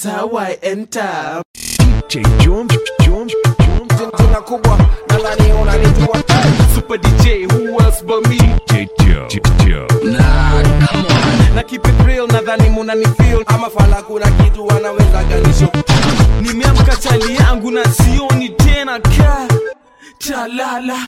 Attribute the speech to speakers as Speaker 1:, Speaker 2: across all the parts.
Speaker 1: is how I enter.
Speaker 2: DJ Jump, Jump, Jump.
Speaker 3: jina kubwa nadhani unanijua
Speaker 1: Super DJ, who else but me?
Speaker 2: DJ Joe, Joe.
Speaker 1: Na keep it real, nadhani munanifeel.
Speaker 3: ama fala kuna kitu wanaweza ganisho
Speaker 1: Nimeamka chali yangu na sioni tena ka talala.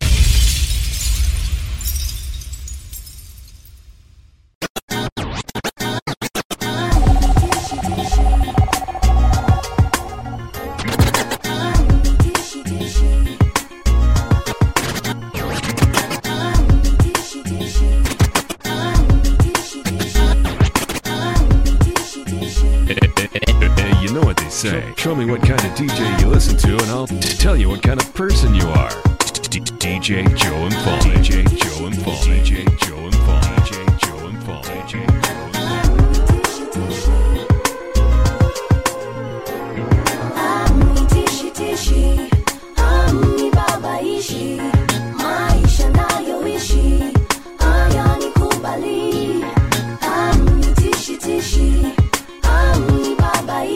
Speaker 2: Say. Show me what kind of DJ you listen to, and I'll tell you what kind of person you are. DJ Joe and Paul. DJ Joe and Paul. DJ Joe and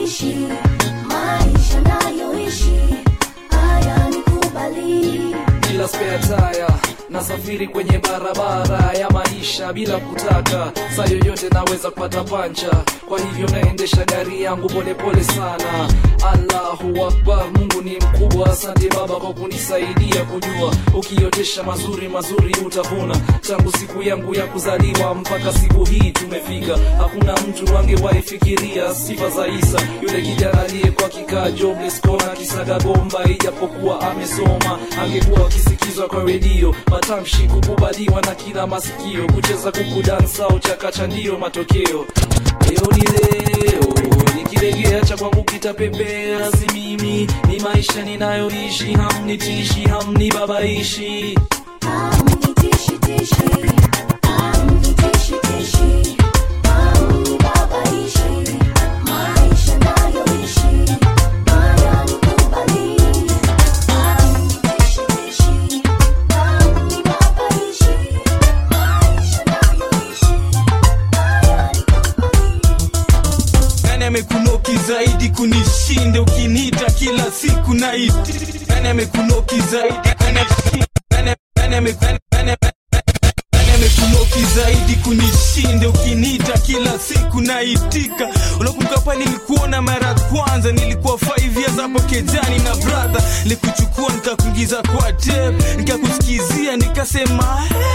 Speaker 4: amnibabaishi, maisha nayoishi hayanikubali.
Speaker 5: bila spare tire nasafiri kwenye barabara ya maisha bila kutaka. Saa yoyote naweza kupata pancha. Kwa hivyo naendesha gari yangu polepole sana. Allahu akbar mungu ni mkubwa. Asante baba kwa kunisaidia kujua. Ukiotesha mazuri mazuri utavuna. Tangu siku yangu ya kuzaliwa mpaka siku hii tumefika. Hakuna mtu angewahi fikiria sifa za isa. Yule kijana aliyekuwa kikaa jobless kona ijapokuwa amesoma angekuwa akisikizwa kwa redio matamshi kukubaliwa na kila masikio kucheza kuku dansa au ndiyo matokeo. Leo ni leo nikilegea cha kwangu kitapepea. Si mimi ni maisha ninayoishi hamnitishi hamnibabaishi.
Speaker 4: Amnitishi-tishi, amnitishi-tishi, amnibabaishi, maisha
Speaker 1: amekunoki zaidi kunishinda ukinita kila siku na? Nani amekunoki zaidi? Amekunoki zaidi kunishinda ukinita kila siku naitika unakumbuka pale nilikuona mara kwanza nilikuwa 5 years hapo kejani na brother nilikuchukua nikakuingiza kwa tape nikakusikizia nikasema "Eh,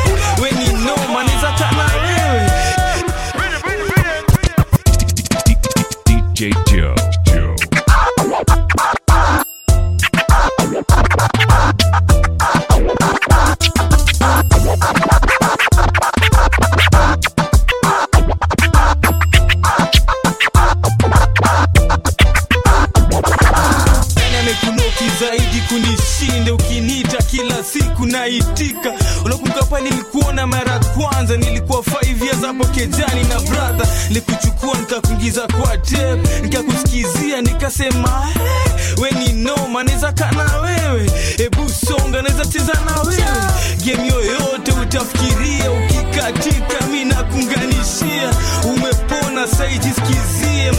Speaker 1: nilikuchukua kwa tape nikakusikizia nikasema "Eh, we ni noma naweza kana wewe. Hebu songa naweza cheza na wewe. Game yoyote utafikiria ukikatika mi nakunganishia. Umepona mashindi kisonge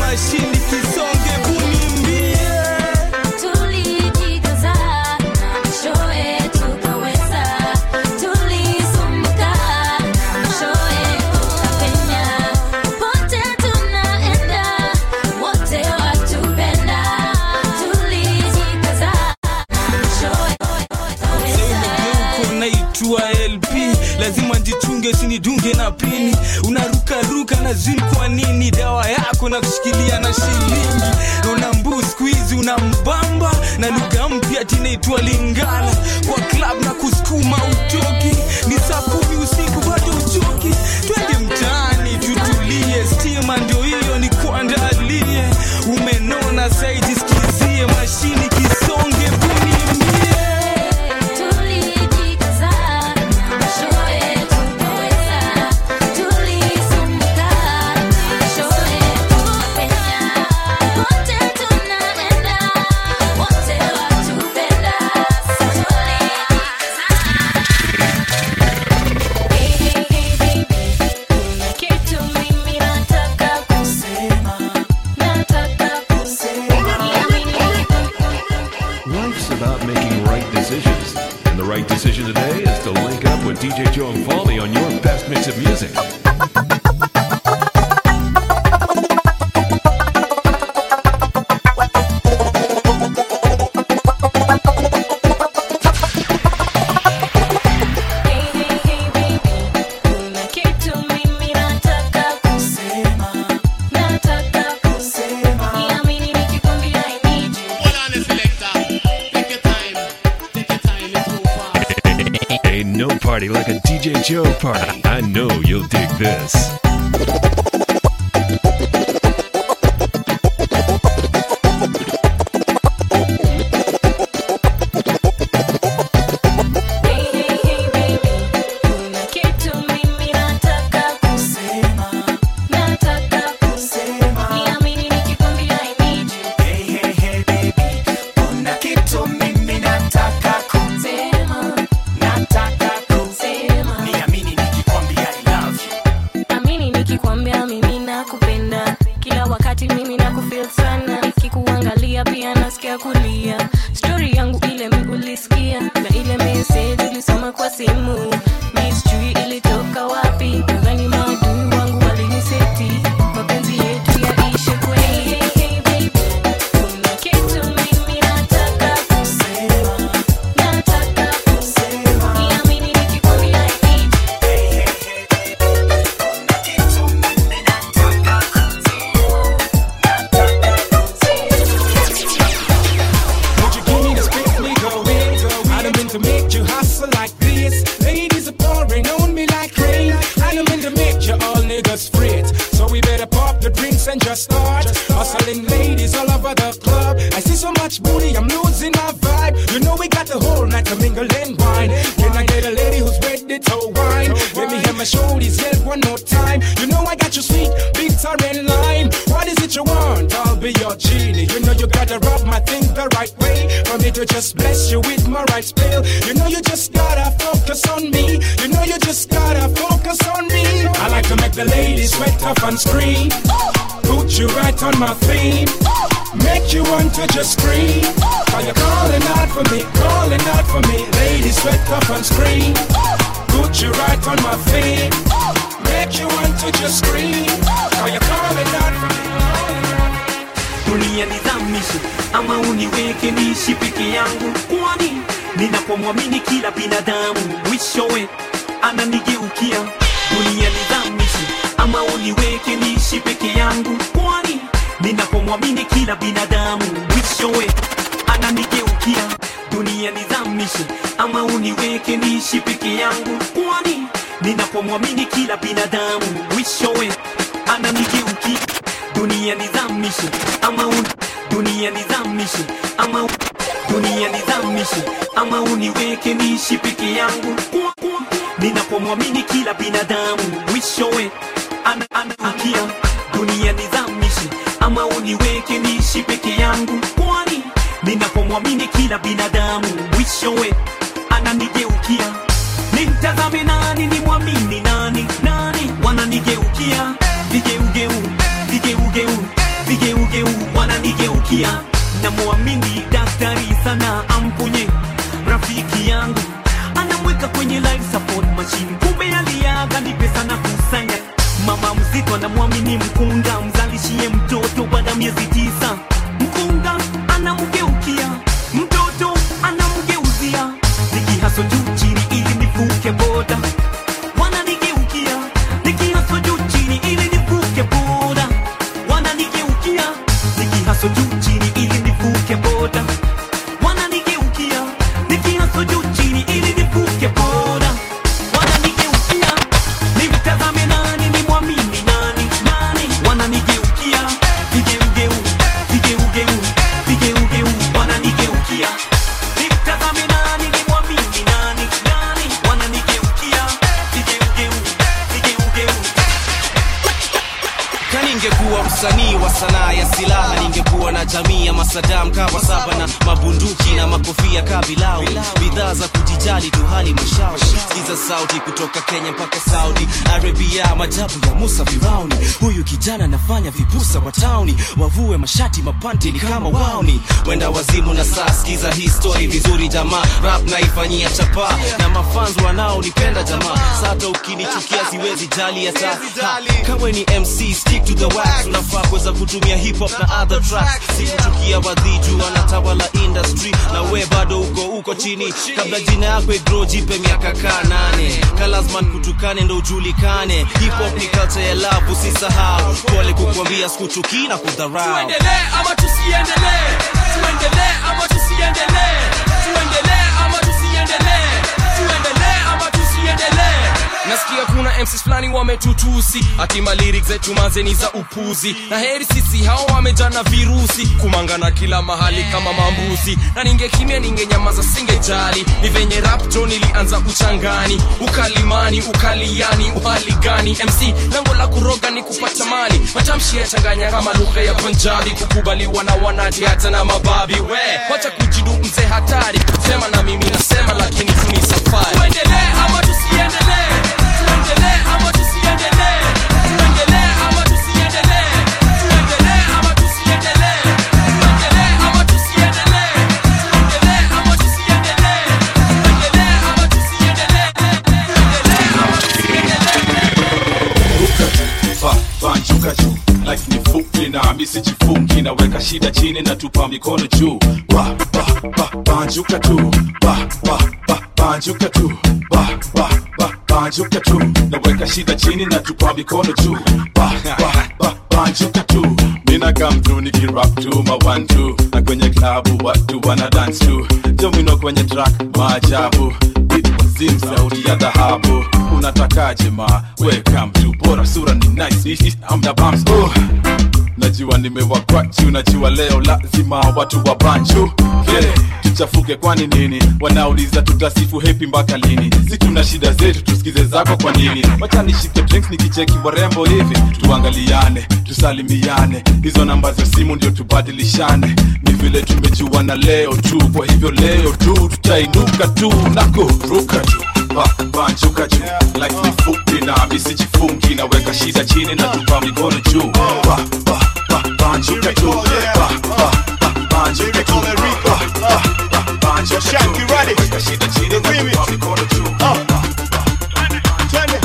Speaker 6: mashati mapanti ni kama wauni wenda jamaa. Rap naifanyia chapa. Na mafans wanaonipenda jamaa. Sata ukinichukia siwezi jali hata. Kama ni mc stick to the wax. Unafaa kuweza kutumia hip hop na other tracks. Sikuchukia wadhiju wanatawala industry. Na we bado uko uko chini. Kabla jina yako igro jipe miaka kaa nane. Kalazman kutukane ndo ujulikane. Hip hop ni culture ya love usisahau. Pole kukwambia sikuchukii na kudharau.
Speaker 7: Tuendelee ama tusiendelee? Tuendelee ama tusiendelee nasikia kuna mcs fulani wametutusi. Hatima lyrics zetu mazeni za upuzi. Na heri sisi hao wamejana virusi. Kumangana kila mahali kama mambuzi. Na ningekimya ningenyamaza singejali ni venye rapto nilianza uchangani. Ukalimani ukaliani uhali gani? Mc lango la kuroga ni kupata mali matamshi yachanganya kama lugha ya punjabi. Kukubaliwa na wanati hata na mababi. We wacha kujidu mzee hatari. Sema na mimi nasema lakini tuni safari. Tuendelee
Speaker 8: banjuka juu. Life ni fupi na misi chifungi naweka shida chini na tupa mikono juu. Ba, ba, ba, banjuka tu. Ba, ba, ba, banjuka tu. Ba, ba, ba, banjuka tu. Naweka shida chini na tupa mikono juu. Ba, ba, ba, banjuka tu mina come through nikirap na kwenye klabu watu wana dance tu jomino kwenye track maajabu. Beat sauti ya dhahabu unatakaje ma? Welcome bora sura ni nice najua nimewakwachu najua leo lazima watu wa banchu tuchafuke kwani nini? Wanauliza tutasifu hepi mpaka lini? Si shida zetu tusikize zako kwa nini? Wacha drinks nikicheki warembo hivi. Tuangaliane tusalimiane hizo namba za simu ndio tubadilishane. Ni vile tumejuana leo tu kwa hivyo leo tu tutainuka tu na kuruka tu. Banjuka juu life ni fupi na misijifungi naweka shida chini na tupa mikono juu ba, ba, ba, banjuka tu. Banjuka banjuka shida chini na tupa mikono juu
Speaker 9: Twende,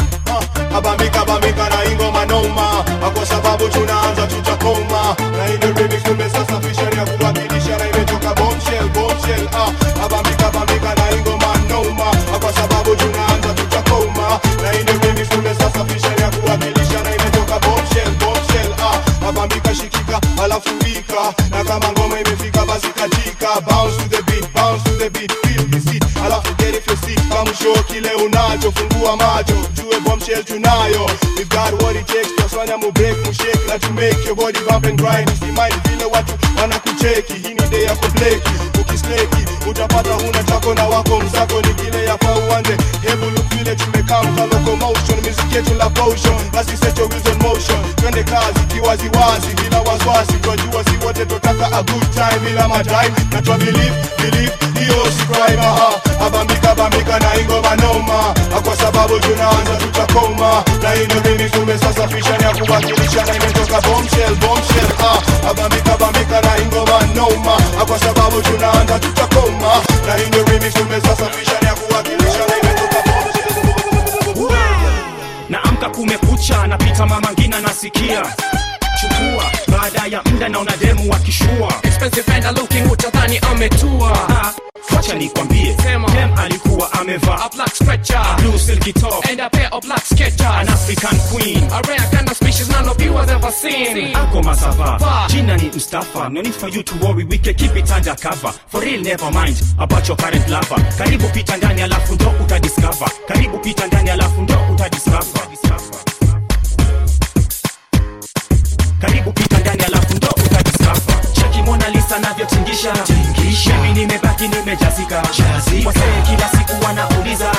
Speaker 9: see kile unacho fungua macho jue bombshell tunayo we got what it takes twafanya mu break mu shake na to make your body bump and grind. Usimaini vile watu wanakucheki. Hii ni day ya kubleki ukisleki utapata huna chako na wako mzako ni kile ya kwa uwanje. hebu look vile tumekaa mka locomotion. Music yetu la potion. Basi set your wheels on motion. Twende kazi kiwaziwazi bila wasiwasi twajua si wote twataka a good time bila madai na twa believe believe hiyo si crime aha na ingoma noma kwa sababu tunaanza tutakoma. Na ino mimi tumesasafisha ya kuwakilisha na imetoka bombshell bombshell ah abambika bambika na ingoma noma kwa sababu tunaanza tutakoma. Na ino mimi tumesasafisha ya kuwakilisha na imetoka
Speaker 10: naamka kumekucha napita mama ngina nasikia. Chukua baada ya mda naona demu wakishua
Speaker 7: expensive and looking utadhani ametua.
Speaker 10: Ah, wacha nikwambie dem alikuwa amevaa
Speaker 7: a black stretcher
Speaker 10: blue silky top
Speaker 7: and a pair of black sketchers
Speaker 10: an african queen
Speaker 7: a rare kind of species none of you have ever seen.
Speaker 10: Ako masava jina ni mustafa. No need for you to worry we can keep it under cover. For real never mind about your current lover. Karibu pita ndani alafu ndo utadiscover. Karibu pita ndani alafu ndo utadiscover. Karibu pita ndani mona lisa navyotingisha mimi nimebaki nimejazika. Wasee kila siku wanauliza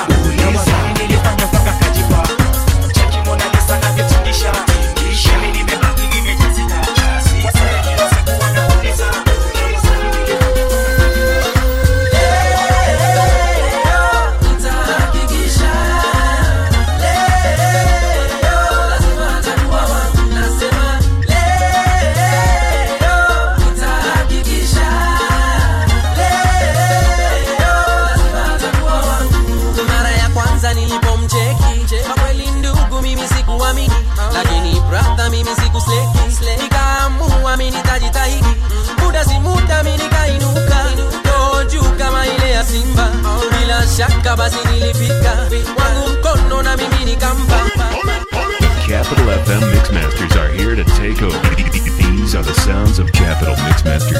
Speaker 11: Basi wangu mkono na mimi.
Speaker 2: Capital FM Mixmasters are here to take over. These are the sounds of Capital
Speaker 12: Mixmasters.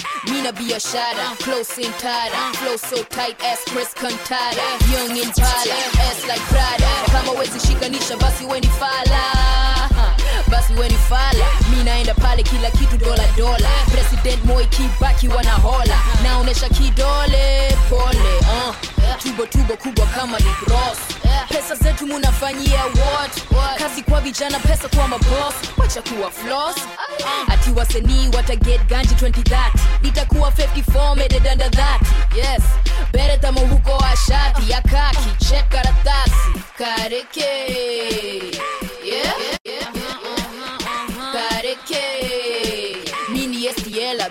Speaker 12: Mina be a shotter, uh, close and
Speaker 13: tighter. Uh, flow so tight as Chris Cantata. Uh, young and Impala, ass like Prada. Kama wezi shikanisha basi weni fala. basi weni fala. Mi naenda pale kila kitu dola dola. President moi kibaki wanahola. Naonesha kidole pole uh. tubo tubo kubwa kama libros pesa zetu munafanyia what? Kazi kwa vijana pesa kwa mabos wacha kuwa flos uh. ati wasanii wataget ganji 2030 litakuwa 54 meded under yes. Beretamo huko ashati ya kaki chek kareke. Yeah? Yeah.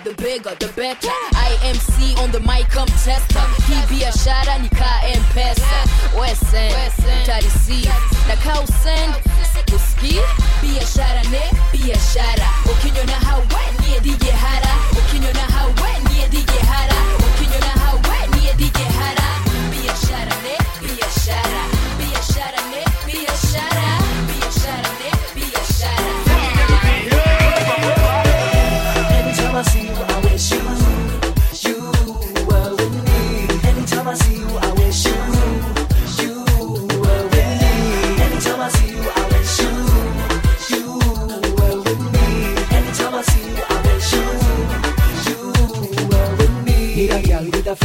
Speaker 13: the bigger, the better. I am C on the mic, come tester. Hii biashara ni KM pesa. Wesen, tarisi, na ka usend, uski, biashara ne, biashara. Ukinyona hawa, niye dige hara.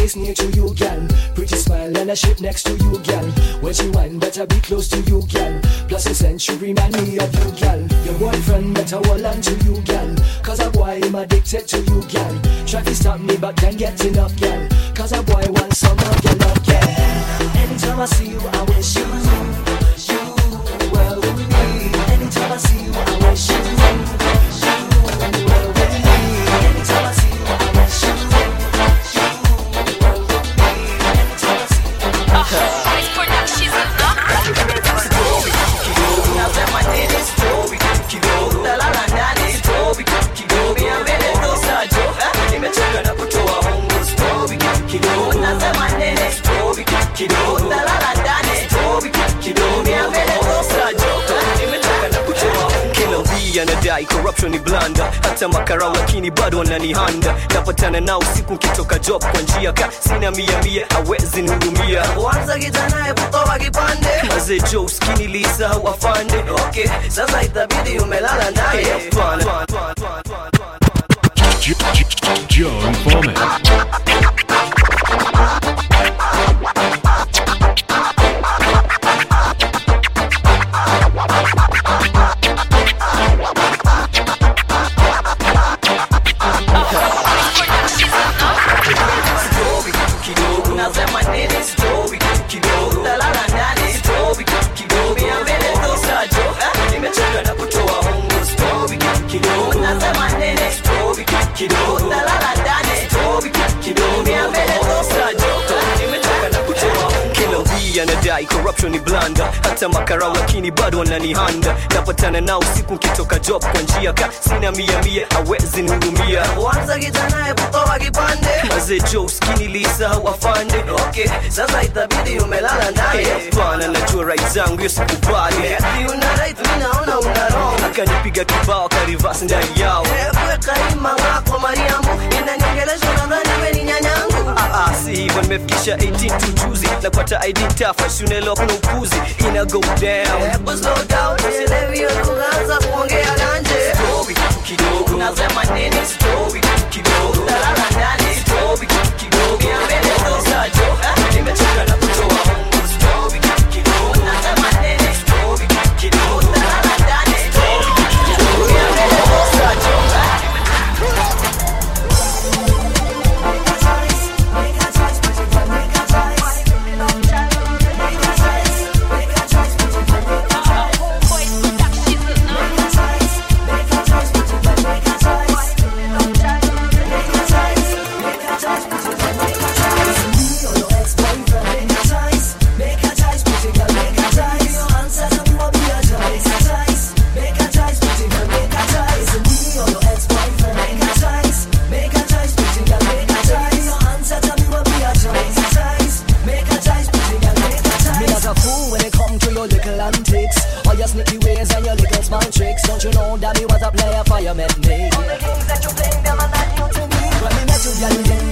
Speaker 14: Face near to you, gal. Pretty smile and a shape next to you, gal. When she whine, better be close to you, gal. Plus a scent should remind me of you, gal. Your boyfriend better hold on to you, gal. Cause a boy am addicted to you, gal. Try to stop me, but can't get enough, gal. Cause a boy wants some of your love, gal. Anytime I see you, I wish you
Speaker 15: mbia corruption ni blanda hata makarau lakini bado wananihanda. Napatana nao siku nkitoka job kwa njia ka sina mia mia hawezi nihudumia
Speaker 16: Kwanza kijana hebu toa kipande.
Speaker 15: Mazee jo uskini lisahau afande
Speaker 16: Okay, sasa itabidi umelala naye
Speaker 15: Hey, hata makara lakini bado wananihanda. Napatana nao usiku nkitoka job kwa njia ka. Sina mia mia hawezi nihudumia
Speaker 16: Kwanza kijana hebu kipande.
Speaker 15: Mazee jo uskini lisahau afande
Speaker 16: Okay, sasa itabidi umelala naye
Speaker 15: Hey, hapana najua right zangu hiyo sikubali.
Speaker 16: Eti una right, mi naona una wrong.
Speaker 15: Akanipiga kibao karivasi ndani yao.
Speaker 16: Weka ima wako Mariamu. Inaniongelesha unadhani we ni nyanyangu.
Speaker 15: Ah, ah, si hivyo nimefikisha 18 tu juzi kwata id tafa kuna upuzi ina go down.
Speaker 16: Hebu slow down Usielewi hiyo tukaanza kuongea ganje
Speaker 15: Story kidogo.
Speaker 16: Unasema nini story kidogo. Utalala ndani story kidogo. Mia mbele tosa jo Nimechoka na kutoa
Speaker 14: Know that me was a player for you met me. All the games that you playing, them are not new to me. When me met you, girl, you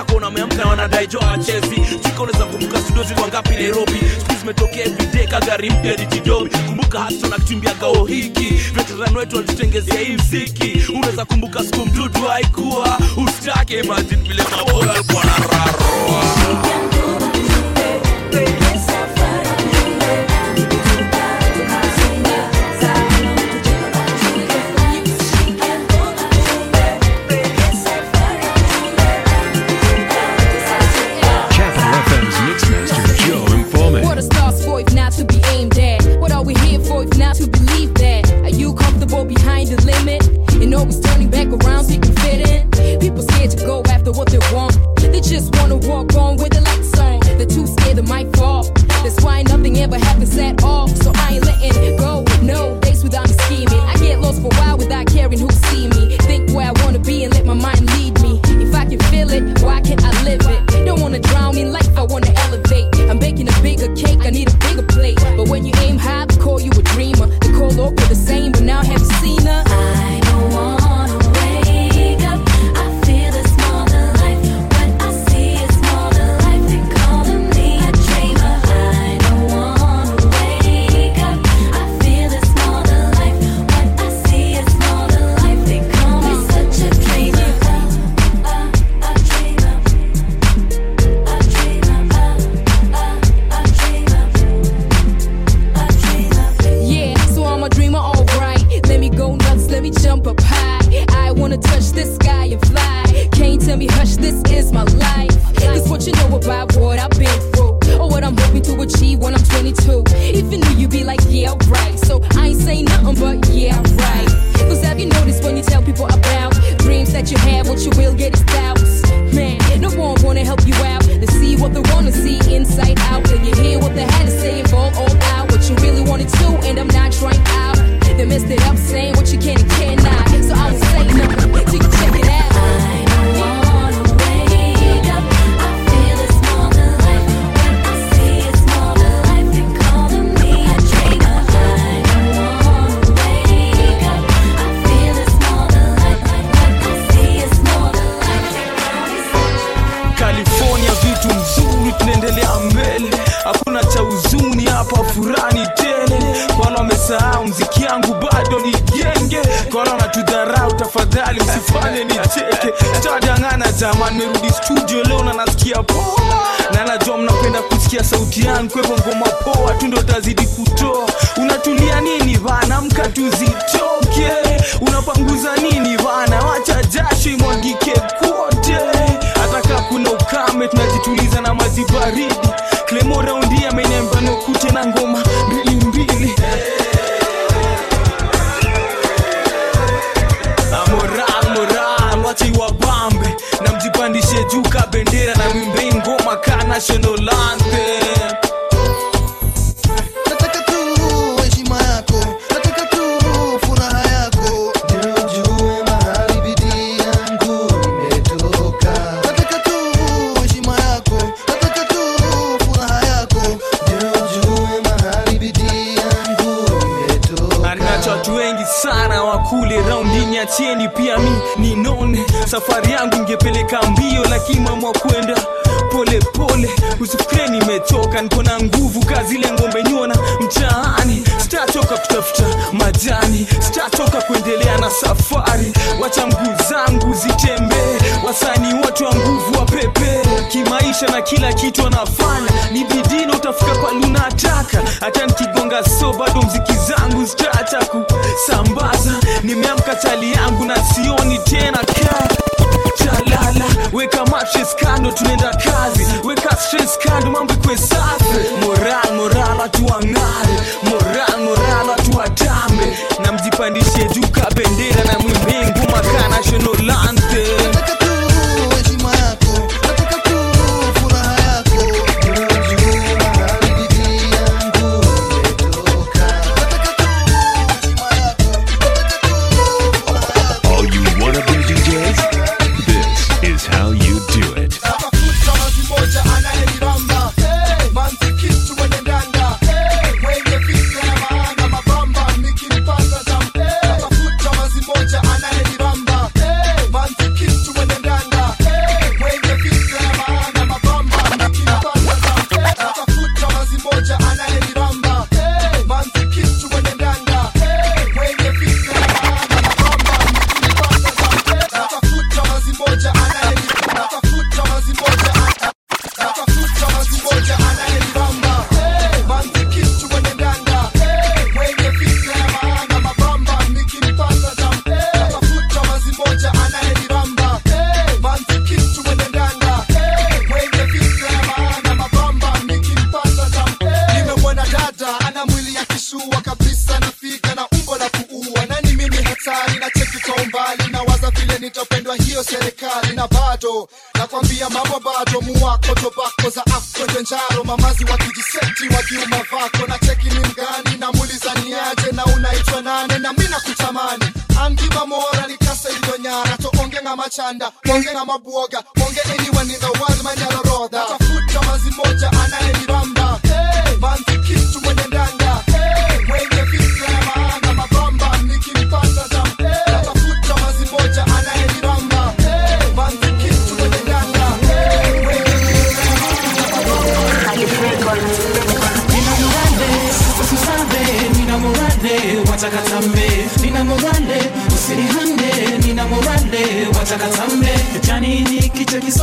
Speaker 13: yako unameamka wanadai jo hawachezi chika unaweza kumbuka studio zilikuwa ngapi nairobi. Siku zimetokea everyday kagari mpya dijidobi kumbuka hasa nakimbia gao hiki. Veterani wetu walitutengezea hii mziki. Unaweza kumbuka siku mdudu haikuwa. Usitake imagine vile mabora alikuwa na
Speaker 1: raha. kila kitu anafanya. Ni bidii utafika kwa luna ataka hata nikigonga so bado mziki zangu zitata kusambaza nimeamka tali yangu na sioni tena ka. Chalala weka matches kando
Speaker 3: tune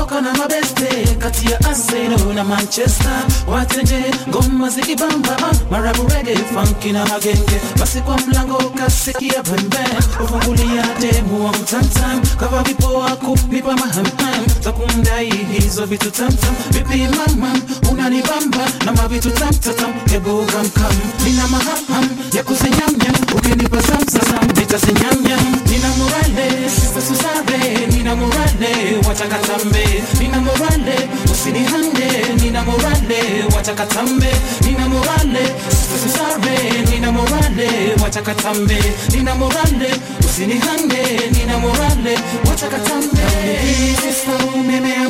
Speaker 3: bakana mabeste kati ya Arsenal na Manchester. Wateje ngoma zikibamba ah, marabu reggae funky na magenge. Basi kwa mlango kasikia pembe. Ufungulia demu wa mtamtam kava vipoa kupipa mahamham. Za kumdai hizo vitu tamtam vipi mamam unanibamba na mavitu tamtatam. Hebu nina mahamham ya kusenyamnya ukinipa samsasam nitasenyamnya nina morale sasa nina morale watakatambe nina morale usinihande. Nina morale watakatambe nina morale sisarbe nina morale watakatambe nina morale usinihande. Nina morale watakatambe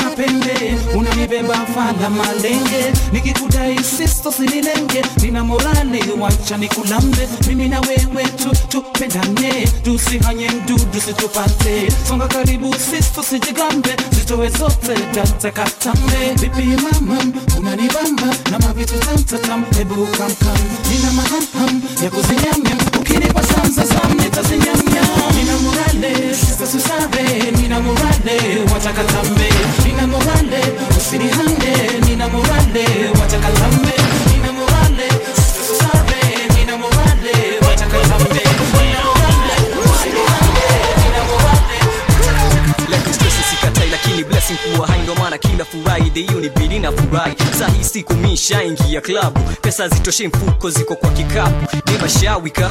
Speaker 3: mapembe. Unanibeba fala malenge. Nikikudai sisto sililenge nina morale wacha nikulambe. Mimi na wewe tu tupendane. Tusihanye mdudu situpate. Songa karibu Sisto sijigambe, zitoe zote data katambe. Vipi mamam, unanibamba na mavitu tamtatam, hebu kamkam, nina mahamham ya kuzinyamyam, ukinipa samzazam nitazinyamyam. Nina morale, sista susare, nina morale, watakatambe. Nina morale, usinihande, nina morale,
Speaker 15: watakatambe. blessing kuwa hai ndo maana kila furahi deiyo ni bili na furahi sahi siku mishaingia klabu pesa zitoshe mfuko ziko kwa kikapu. Nimashawika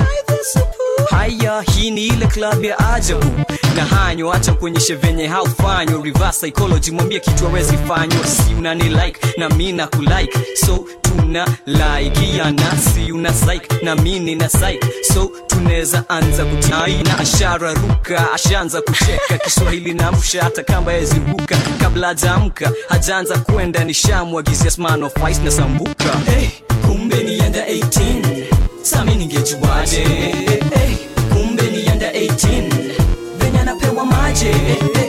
Speaker 15: haya hii ni ile klabu ya ajabu. Na hanyo acha kuonyeshe venye haufanywa reverse psychology mwambie kitu awezi fanywa. Si unani like na mi na kulike so tuna laikiana si una psych na mi na psych. So tunaweza anza kutai na ashara ruka ashaanza kucheka. Kiswahili na msha hata kamba yeziruka kabla hajaamka hajaanza kwenda nishamwagizia of ice na sambuka. Hey, kumbe ni yanda 18 sami ningejuaje? Hey, kumbe ni yanda 18 venye anapewa maje hey, hey, kumbe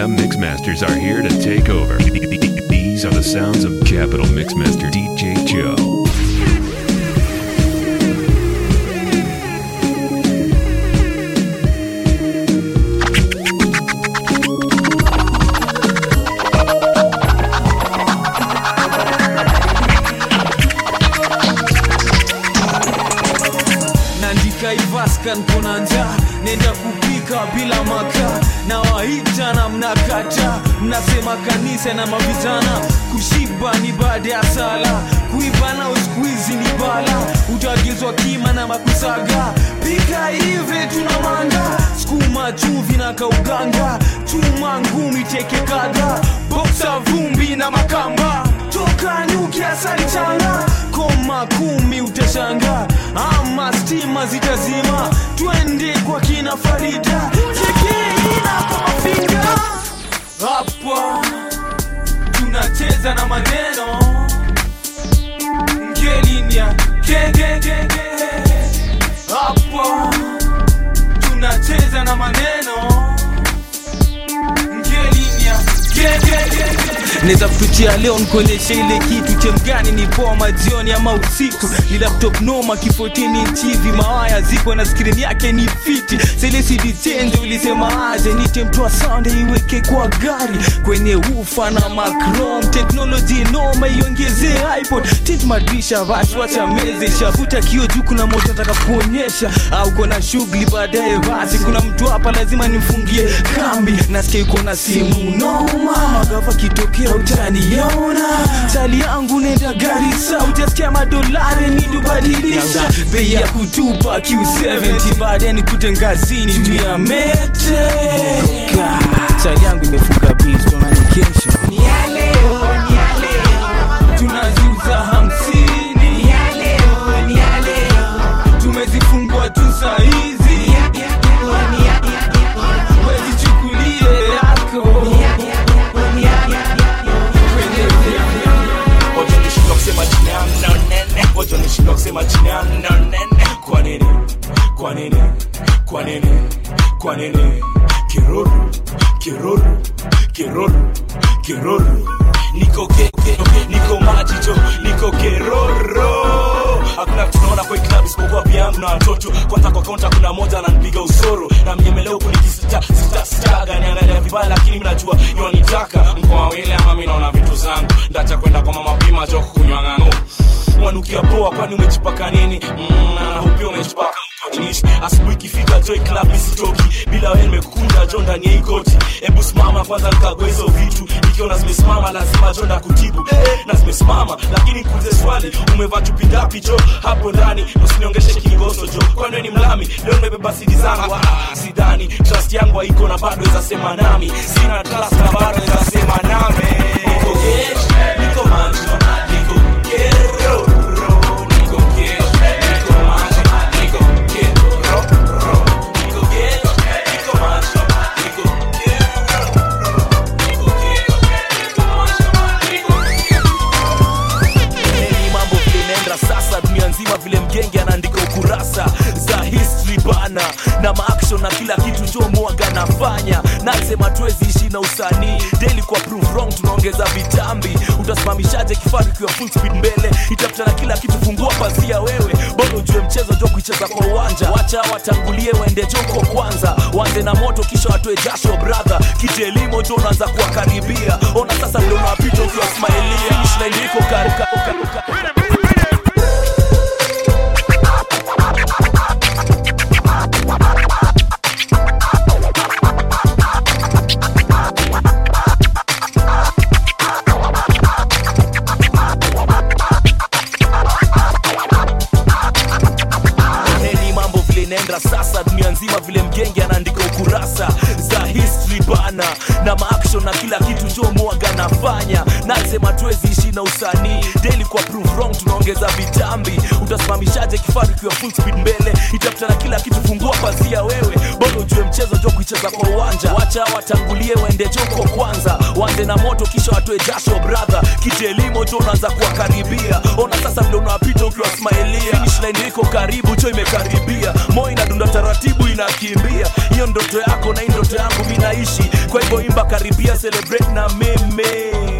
Speaker 2: FM Mixmasters are here to take over. These are the sounds of Capital Mixmaster DJ Joe.
Speaker 1: Ivaska nkona njaa nenda kupika bila makaa. Na waita na mnakata mnasema kanisa na mavijana kushiba ni baada ya sala kuiva na uskuizi ni bala. Utaagizwa kima na makusaga. Pika hivi tuna manga sukuma chumvi na kauganga. Chuma ngumi teke kadha boksa vumbi na makamba toka nyuki asali changa koma kumi utashanga ama stima zitazima. Twende kwa kina farida tekeina kwa mafinga. Hapa tunacheza na maneno. Ngelinia hapa tunacheza na maneno. Ngelinia gegegege naweza kupitia leo nikuonyeshe ile kitu. Chemgani ni poa majioni ama usiku? Ni laptop noma kifotini tv mawaya ziko na screen yake ni fiti. Selesidichende ulisema aje? Nitemtoa sound iweke kwa gari. Kwenye ufa na macrom technology noma iongezee ipod. Tit madrisha vaswacha meze shafuta kio juu kuna moto nataka kuonyesha. Au kuna shughuli baadaye basi. Kuna mtu hapa lazima nimfungie kambi. Nasikia yuko na simu. Noma magava kitokea utaniona. Tali yangu nenda Garissa, utasikia madolari nidubadilisha bei ya kutupa q70 baadaye nikute ngazini tu ya mete tali yangu imefunga
Speaker 17: nishindwa kusema jina na nene Kwa nini? Kwa nini? Kwa nini? Kwa nini? Kiruru, kiruru, kiruru, kiruru Niko ke, niko majicho, niko keroro Hakuna tunaona naona kwa club isipokuwa pia yangu na watoto. Kwanza kwa kaunta kuna moja ananipiga usoro. Na mnyemeleo huku nikisita, sita, sita Gani angalia vibaya lakini mimi najua yonitaka Mkoa wile ama mimi naona vitu zangu. Ndacha kwenda kwa mama pima joko kunywa ng'ano. Mwanukia poa kwani umejipaka nini? Mm, na hupia umejipaka utotinishi Asubuhi ikifika jo club misitoki Bila wewe nimekukunja jo ndani ya hii Hebu simama kwanza nikague hizo vitu. Nikiona zimesimama lazima jo ndakutibu eh, Na zimesimama. Lakini kuulize swali Umevaa chupi ngapi jo? Hapo ndani. Usiniongeshe kingoso jo. Kwani wewe ni mlami? Leo nimebeba sidi zangu. Ah, sidani Trust yangu haiko na bado weza sema nami. Sina trust na bado weza sema nami. Niko gesh, kila mwaga nafanya. Nasema tuwezi ishi na usanii. Daily kwa prove wrong tunaongeza vitambi. Utasimamishaje kifaa kikiwa full speed mbele? Itafuta na kila kitu fungua pazia wewe. Bado ujue mchezo jo kuicheza kwa uwanja. Wacha watangulie waende joko kwanza. Wanze na moto kisha watoe jasho brother. Kitelimo jo unaanza kuwakaribia. Ona sasa ndio unapita ukiwa smilia finish line iko karuka nafanya nasema tuwezi ishi na usanii. Daily kwa prove wrong tunaongeza vitambi. Utasimamishaje kifaru kiwa full speed mbele? Itafuta na kila kitu fungua pazia wewe. Bado ujue mchezo jo kuicheza kwa uwanja. Wacha watangulie waende joko kwanza. Wanze na moto kisha watoe jasho brother. Kitelimo jo unaanza kuwakaribia. Ona sasa vile unawapita ukiwasmailia finish line iko karibu cho imekaribia. Moyo inadunda taratibu inakimbia. Hiyo ndoto yako na hii ndoto yangu minaishi kwa hivyo imba karibia celebrate na meme.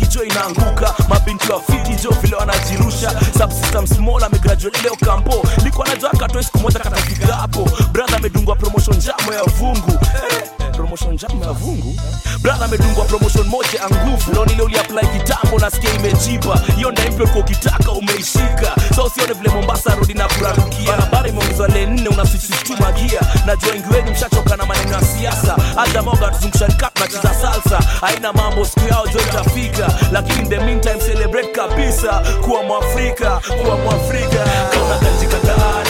Speaker 17: jo inaanguka mabinti wa fiti jo vile wanajirusha. Subsystem amegraduate leo kampo. Liko najua katoi siku moja katafika hapo. Brother amedungwa promotion jamo ya vungu. Eh, promotion jamo ya vungu. Brada amedungwa promotion moja ya nguvu. Leo uliapply kitambo nasikia imejipa. Hiyo ndaimpe uko ukitaka umeishika. So usione vile mombasa rodi na kurarukia barabara imeongezwa le nne unasisituma gia. Najua wengi wenu mshachoka na maneno ya siasa. Hata moga tuzungusha rikap na cheza salsa. Haina mambo siku yao jo itafika. Lakini in the meantime celebrate kabisa. Kuwa mwafrika kuwa mwafrika. Kauna ganji kadhaa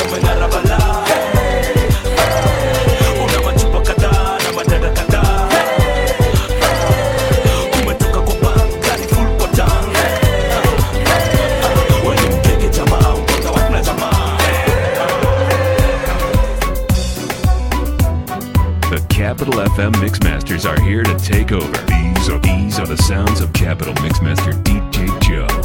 Speaker 18: FM Mixmasters are here to take over. These are these are the sounds of Capital Mixmaster DJ Joe.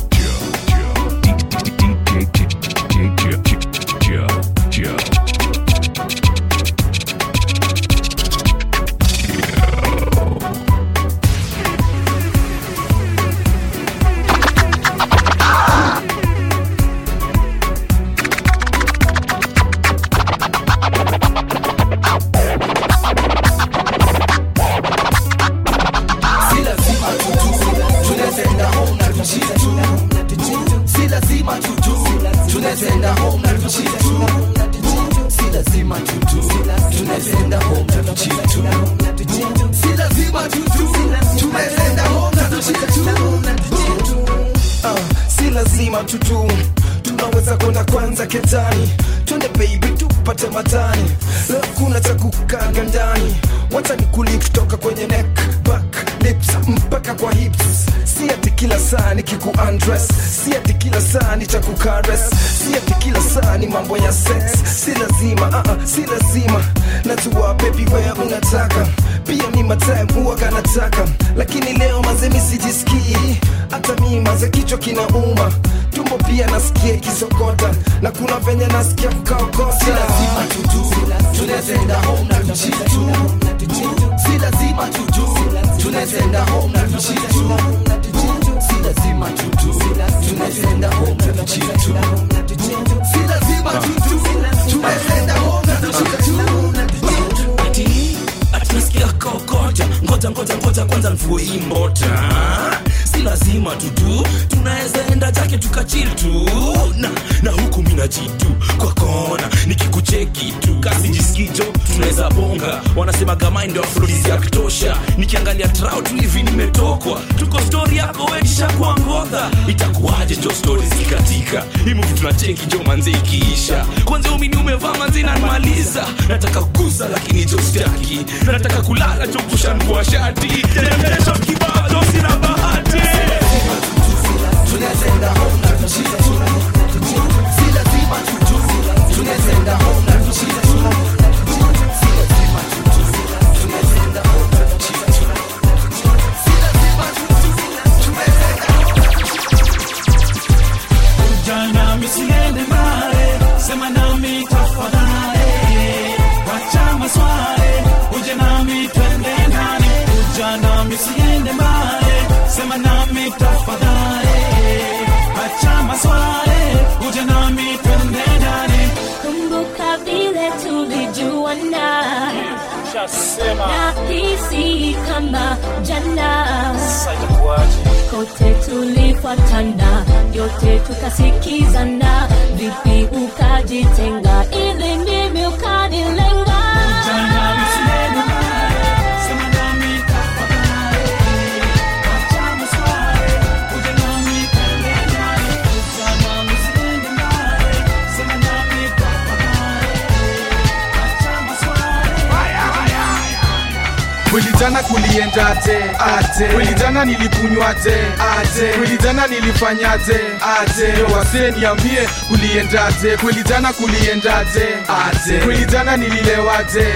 Speaker 19: Kweli jana kuliendaje aje. Kweli jana nilikunywaje aje. Kweli jana nilifanyaje aje. Yo, wasee niambie kuliendaje kweli jana kulienda aje? Kweli jana nililewa aje?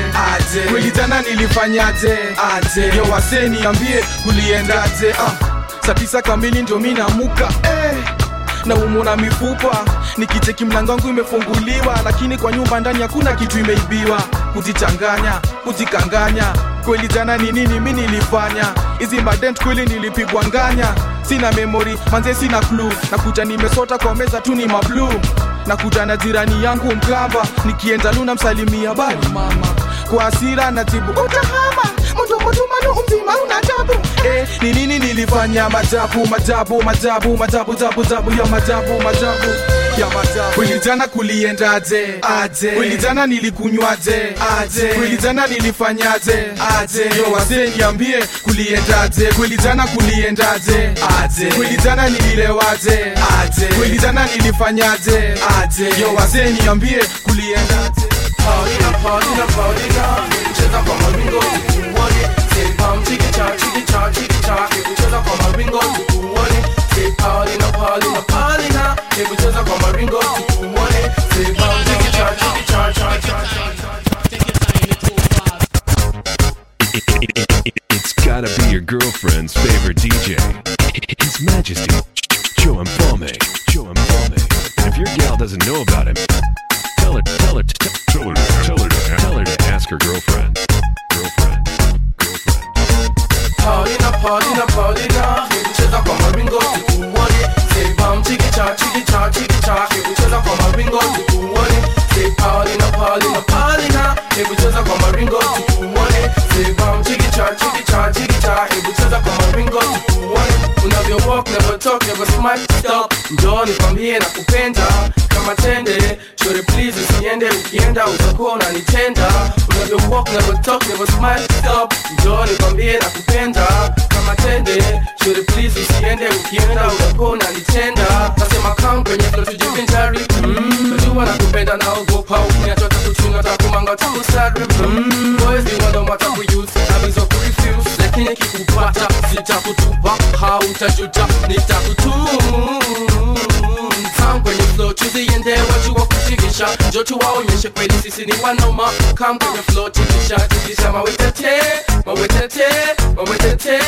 Speaker 19: Kweli jana nilifanya aje? Yo, wasee niambie kuliendaje ah. saa tisa kamili ndio mi namuka eh. Na umona mifupa. Nikicheki mlango wangu imefunguliwa lakini kwa nyumba ndani hakuna kitu imeibiwa. Kujichanganya kujikanganya kweli jana ni nini mi nilifanya? Hizi madent kweli nilipigwa nganya. Sina memori manze sina klu nakuja nimesota kwa meza tu ni mablu nakuja na jirani yangu mkamba nikienda luna msalimia bali mama. Kwa asira najibu utahama mtumotumanu mzima una tabu eh, ni nini nilifanya? Majabu majabu majabu majabu jabu jabu ya majabu majabu ya majabu. Kuliendaje aje? Kweli nilikunywaje aje? Kweli nilifanyaje aje? Yo wazee niambie kuliendaje kweli kuliendaje aje? Kweli nililewaje aje? Kweli nilifanyaje aje? Yo wazee niambie kuliendaje
Speaker 7: Paulina, Paulina, cheza kwa pam chiki cha chiki cha chiki cha, hebu cheza kwa maringo tukuone, say Paulina, Paulina, Paulina, hebu cheza kwa maringo tukuone, say pam chiki cha chiki cha cha cha cha.
Speaker 2: It's gotta be your girlfriend's favorite DJ. His Majesty, Joe Mfome. Joe Mfome. And if your gal doesn't know about him, tell her, tell her, tell her, tell her,
Speaker 7: Paulina, Paulina, hebu cheza kwa maringo tukuone, say pam chiki cha chiki cha chiki cha, hebu cheza kwa maringo tukuone, say Paulina, Paulina, Paulina, hebu cheza kwa maringo tukuone, say pam chiki cha chiki cha chiki cha, hebu cheza kwa maringo tukuone, unavyo walk never talk never smile stop, njoo nikwambie na kupenda. Kama tende, chore please usiende, ukienda utakuwa unanitenda, unavyo walk never talk never smile stop, njoo nikwambie na kupenda kama tende, chore please usiende, ukienda utakuwa unanitenda, nasema come kwenye flow tujivinjari, mm, najua nakupenda naogopa, ukiniacha takuchunga takumanga takusari, mm, boys ni wando matakuuse, abizo kurefuse, lakini kikupata sitakutupa, hautajuta nitakutum Come kwenye flow tuziende wajua kutikisha njo tuwaonyeshe kweli sisi ni wanoma. Come kwenye flow tikisha tikisha mawetete mawetete mawetete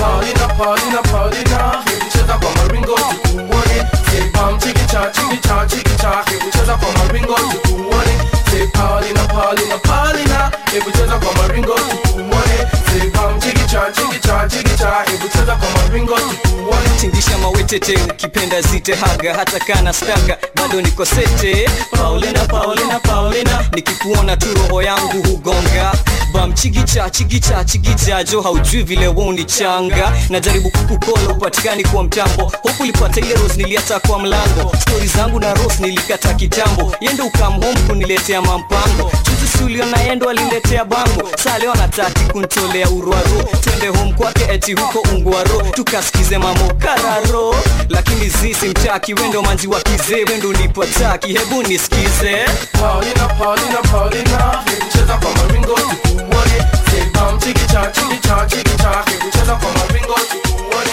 Speaker 7: Paulina Paulina Paulina. Hebu cheza kwa maringo tukuone Say pam chikicha chikicha chikicha hebu cheza kwa maringo tukuone Say Paulina Paulina Paulina. Hebu cheza kwa maringo tukuone Say pam chikicha
Speaker 15: tingisha mawetete ukipenda zite haga hata kana staga bado niko nikikuona tu roho yangu hugonga. Bam chigicha chigicha chigicha jo haujui vile woni changa najaribu kukukola upatikani kwa mtambo. Huku lipata ile rose niliata kwa mlango. Stori zangu na rose nilikata kitambo. Yendo ukamhome kuniletea mampango. Juzi siuliona yendo aliletea bango. Saa leo anataki kuntolea urwaro twende home kwake eti huko ungwaro tukasikize mamokararo lakini zisi mtaki wendo manzi wa kizee wendo nipataki hebu nisikize
Speaker 7: Paulina, Paulina, Paulina, hebu cheza kwa maringo tukuone. Say pam chikicha chikicha chiki cha cheza kwa maringo tukuone.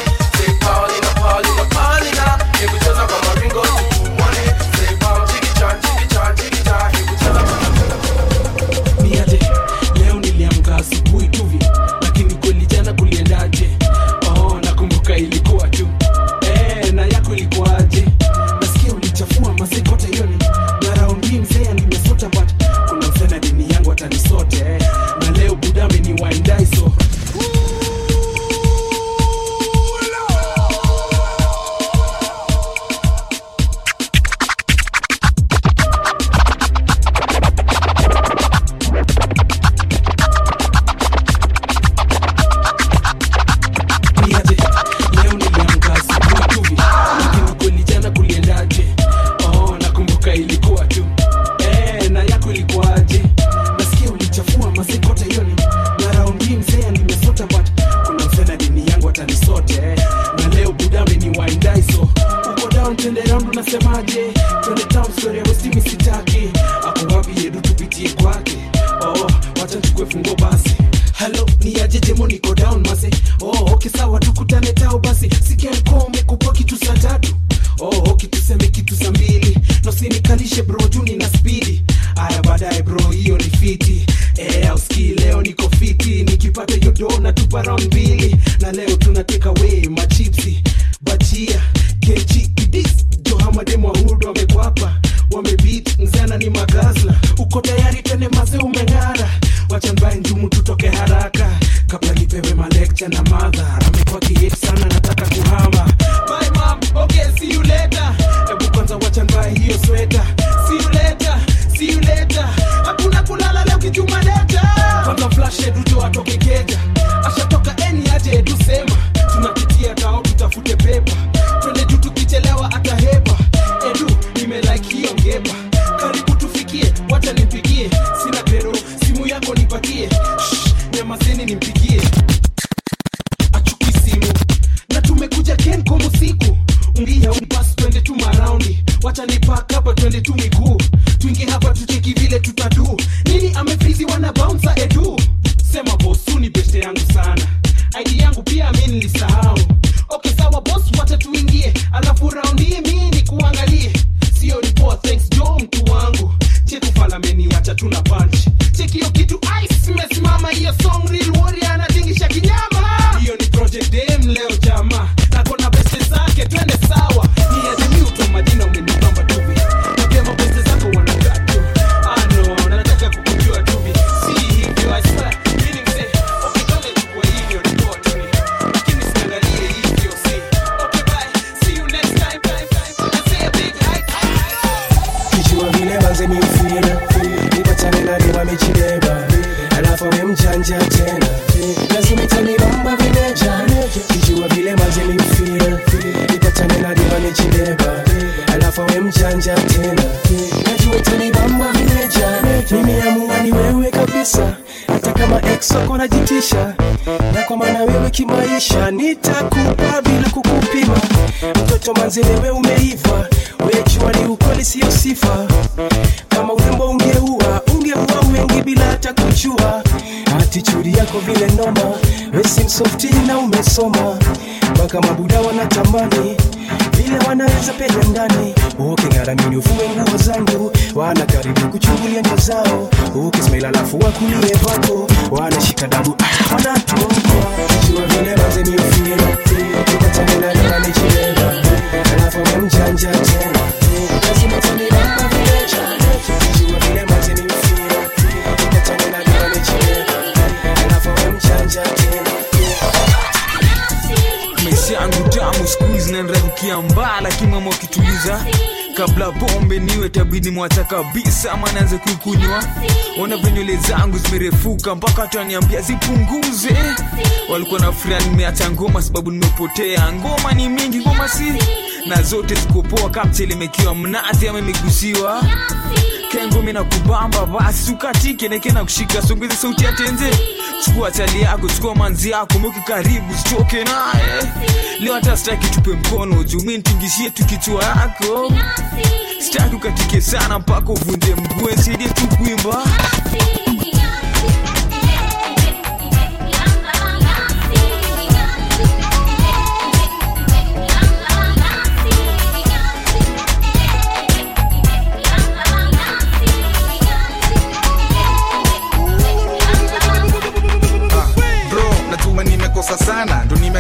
Speaker 20: watch and the pack kabisa
Speaker 1: kabisa, ama naanze kukunywa. Ona venywele zangu zimerefuka mpaka watu waniambia zipunguze. Walikuwa na furaha nimeacha ngoma sababu nimepotea. Ngoma ni mingi, ngoma si na zote zikopoa kaptelemekiwa mnazi ama imegusiwa kengo mina kubamba basi sukatike nekena kushika songeze sauti ya tenze chukua chali yako chukua manzi yako moki karibu sitoke naye. Leo hata sitaki tupe mkono juu mi nitingishie tukichua yako. Nasi sitaki ukatike sana mpaka uvunje mguu, nisaidie tu kuimba.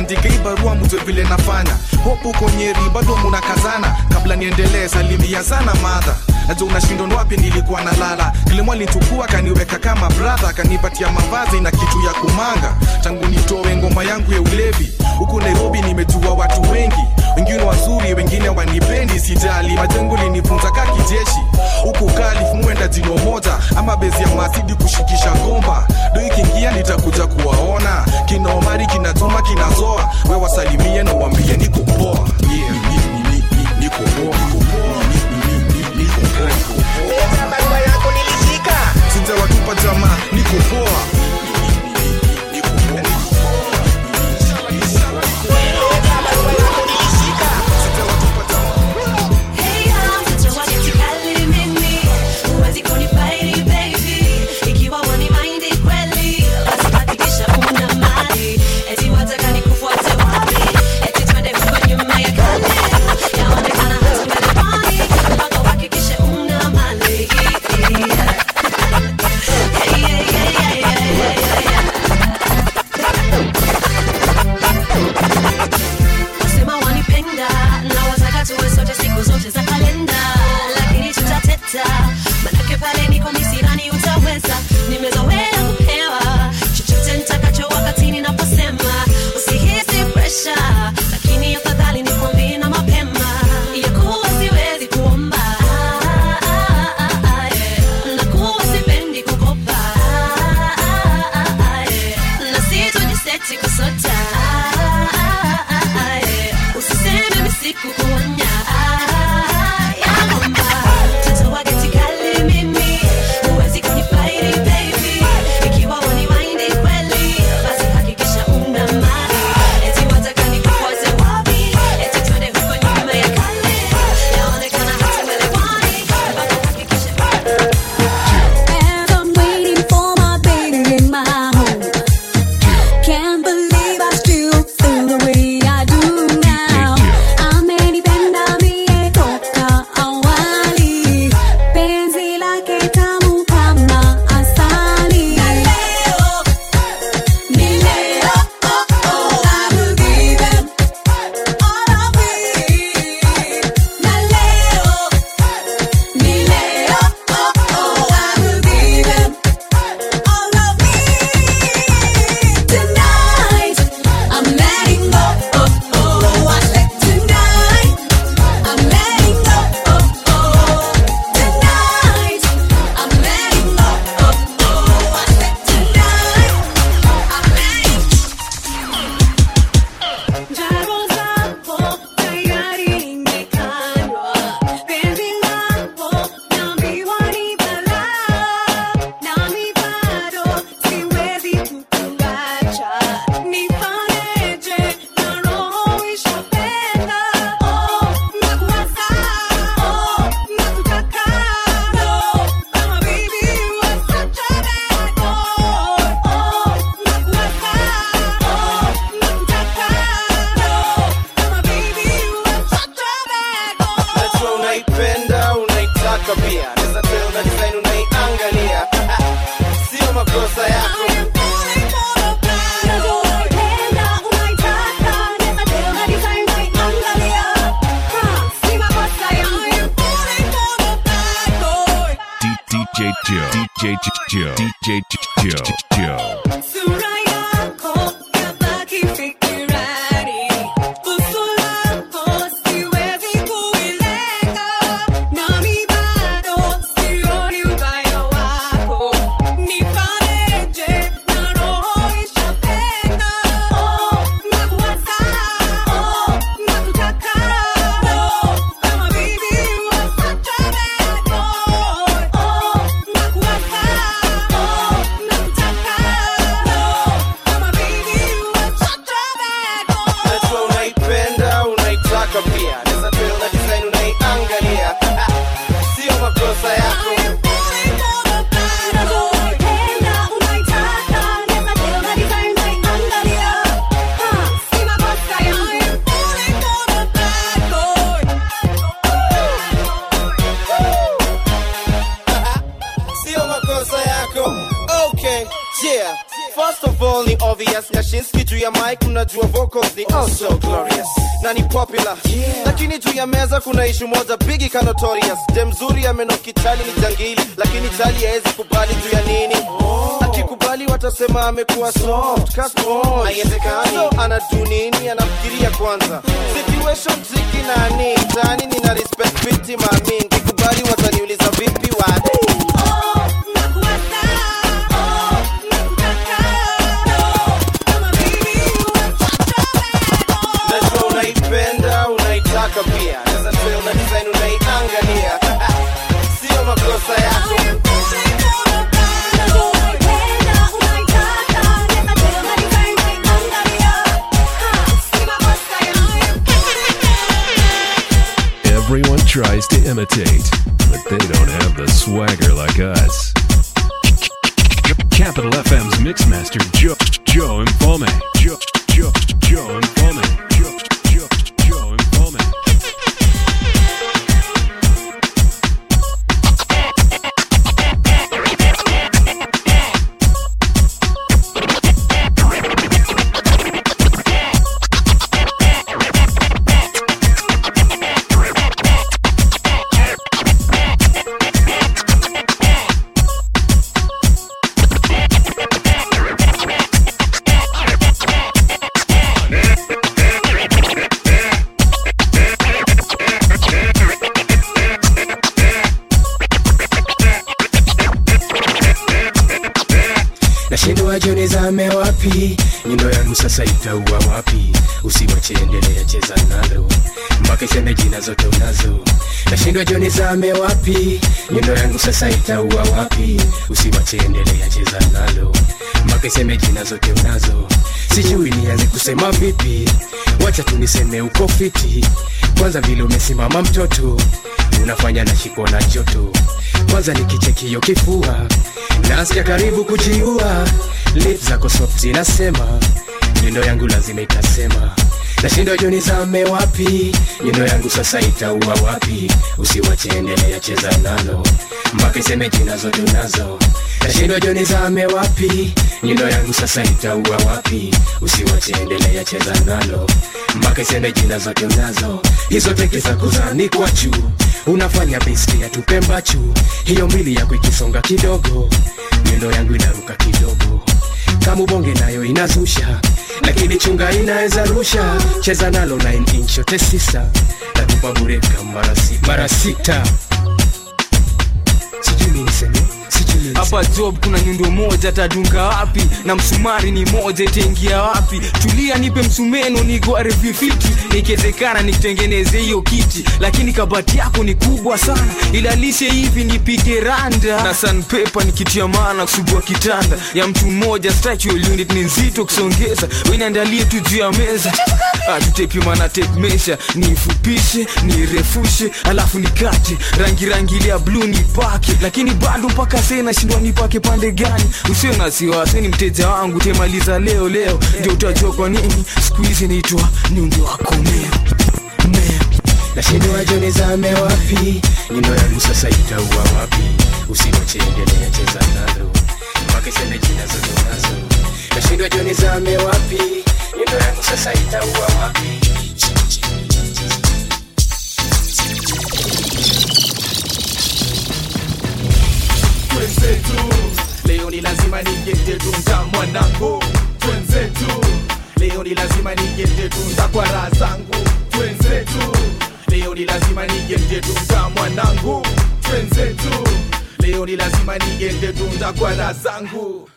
Speaker 19: Andika hii barua mzwe vile nafanya, hopu kwenye bado muna kazana. Kabla niendelee, salimia sana madha Aje unashindwa ndo wapi nilikuwa nalala. Nilimwa litukua kaniweka kama brother, kanipatia mavazi na kitu ya kumanga. Tangu nitoe ngoma yangu ya ulevi, huku Nairobi nimejua watu wengi. Wengine wazuri, wengine wanipendi, sijali. Majengo linifunza ka kijeshi. Huku kali mwenda jino moja ama bezi ya masidi kushikisha ngomba. Doi kingia nitakuja kuwaona. kinaomari kinatuma kinazoa. Wewe wasalimie na uambie niko poa. Yeah.
Speaker 21: Nico moja bigi
Speaker 22: sasa itaua wapi? Usiwache endelea cheza nalo mpaka iseme zote unazo nashindwa jioni zame wapi? Nyundo yangu sasa itaua wapi? Usiwache endelea cheza nalo. Mpaka jina zote unazo. Sijui nianze kusema vipi. Wacha tuniseme uko fiti. Kwanza vile umesimama mtoto. Unafanya na shiko na joto. Kwanza nikichekio kifua. Nasikia karibu kujiua. Lip zako soft zinasema. Nyundo yangu lazima itasema. Nashindwa joni zame wapi? Nyundo yangu sasa itaua wapi usiwache endelea cheza nalo. Mpaka iseme jina zote unazo. Joni zame wapi? Nyundo yangu sasa itaua wapi? Usiwache endelea cheza nalo. Mpaka iseme jina zote hizo teke zako zanikwa juu. Unafanya besti ya tupembachu hiyo mbili yako ikisonga kidogo. Nyundo yangu inaruka kidogo kama ubonge nayo inazusha lakini chunga inaweza rusha. Cheza nalo 9 inch yote sisa nakupa bure kama mara si- mara sita. Sijui niseme
Speaker 1: hapa job kuna nyundo moja tadunga wapi? Na msumari ni moja itaingia wapi? Tulia nipe msumeno nigoarevifiki ikiwezekana nikutengeneze hiyo kiti. Lakini kabati yako ni kubwa sana. Ilalishe hivi nipige randa. Na sanpepa nikitia maana kusugua kitanda. Ya mtu mmoja structural unit ni nzito kusongeza. Weniandalie tu juu ya meza. Tutepima na tepmesha nifupishe nirefushe. Alafu nikate. Rangi ile ya bluu nipake lakini bado mpaka sasa nashindwa nipake pande gani? Usio na wasiwasi ni mteja wangu temaliza leo leo. Ndio utajua kwa nini siku hizi naitwa nyundo wako meo
Speaker 22: nashindwa joni zame wapi? Nyundo yangu sasa itaua wapi? Usiwache cheza nalo mpaka iseme jina zote nashindwa joni zame wapi? Nyundo yangu sasa itaua wapi
Speaker 19: twenzetu leo ni lazima nigete tunza mwanangu. Twenzetu. Leo ni lazima nigete tunza kwa raha zangu. Twenzetu. Leo ni lazima nigete tunza mwanangu. Twenzetu. Leo ni lazima nigende tunda kwa raha zangu.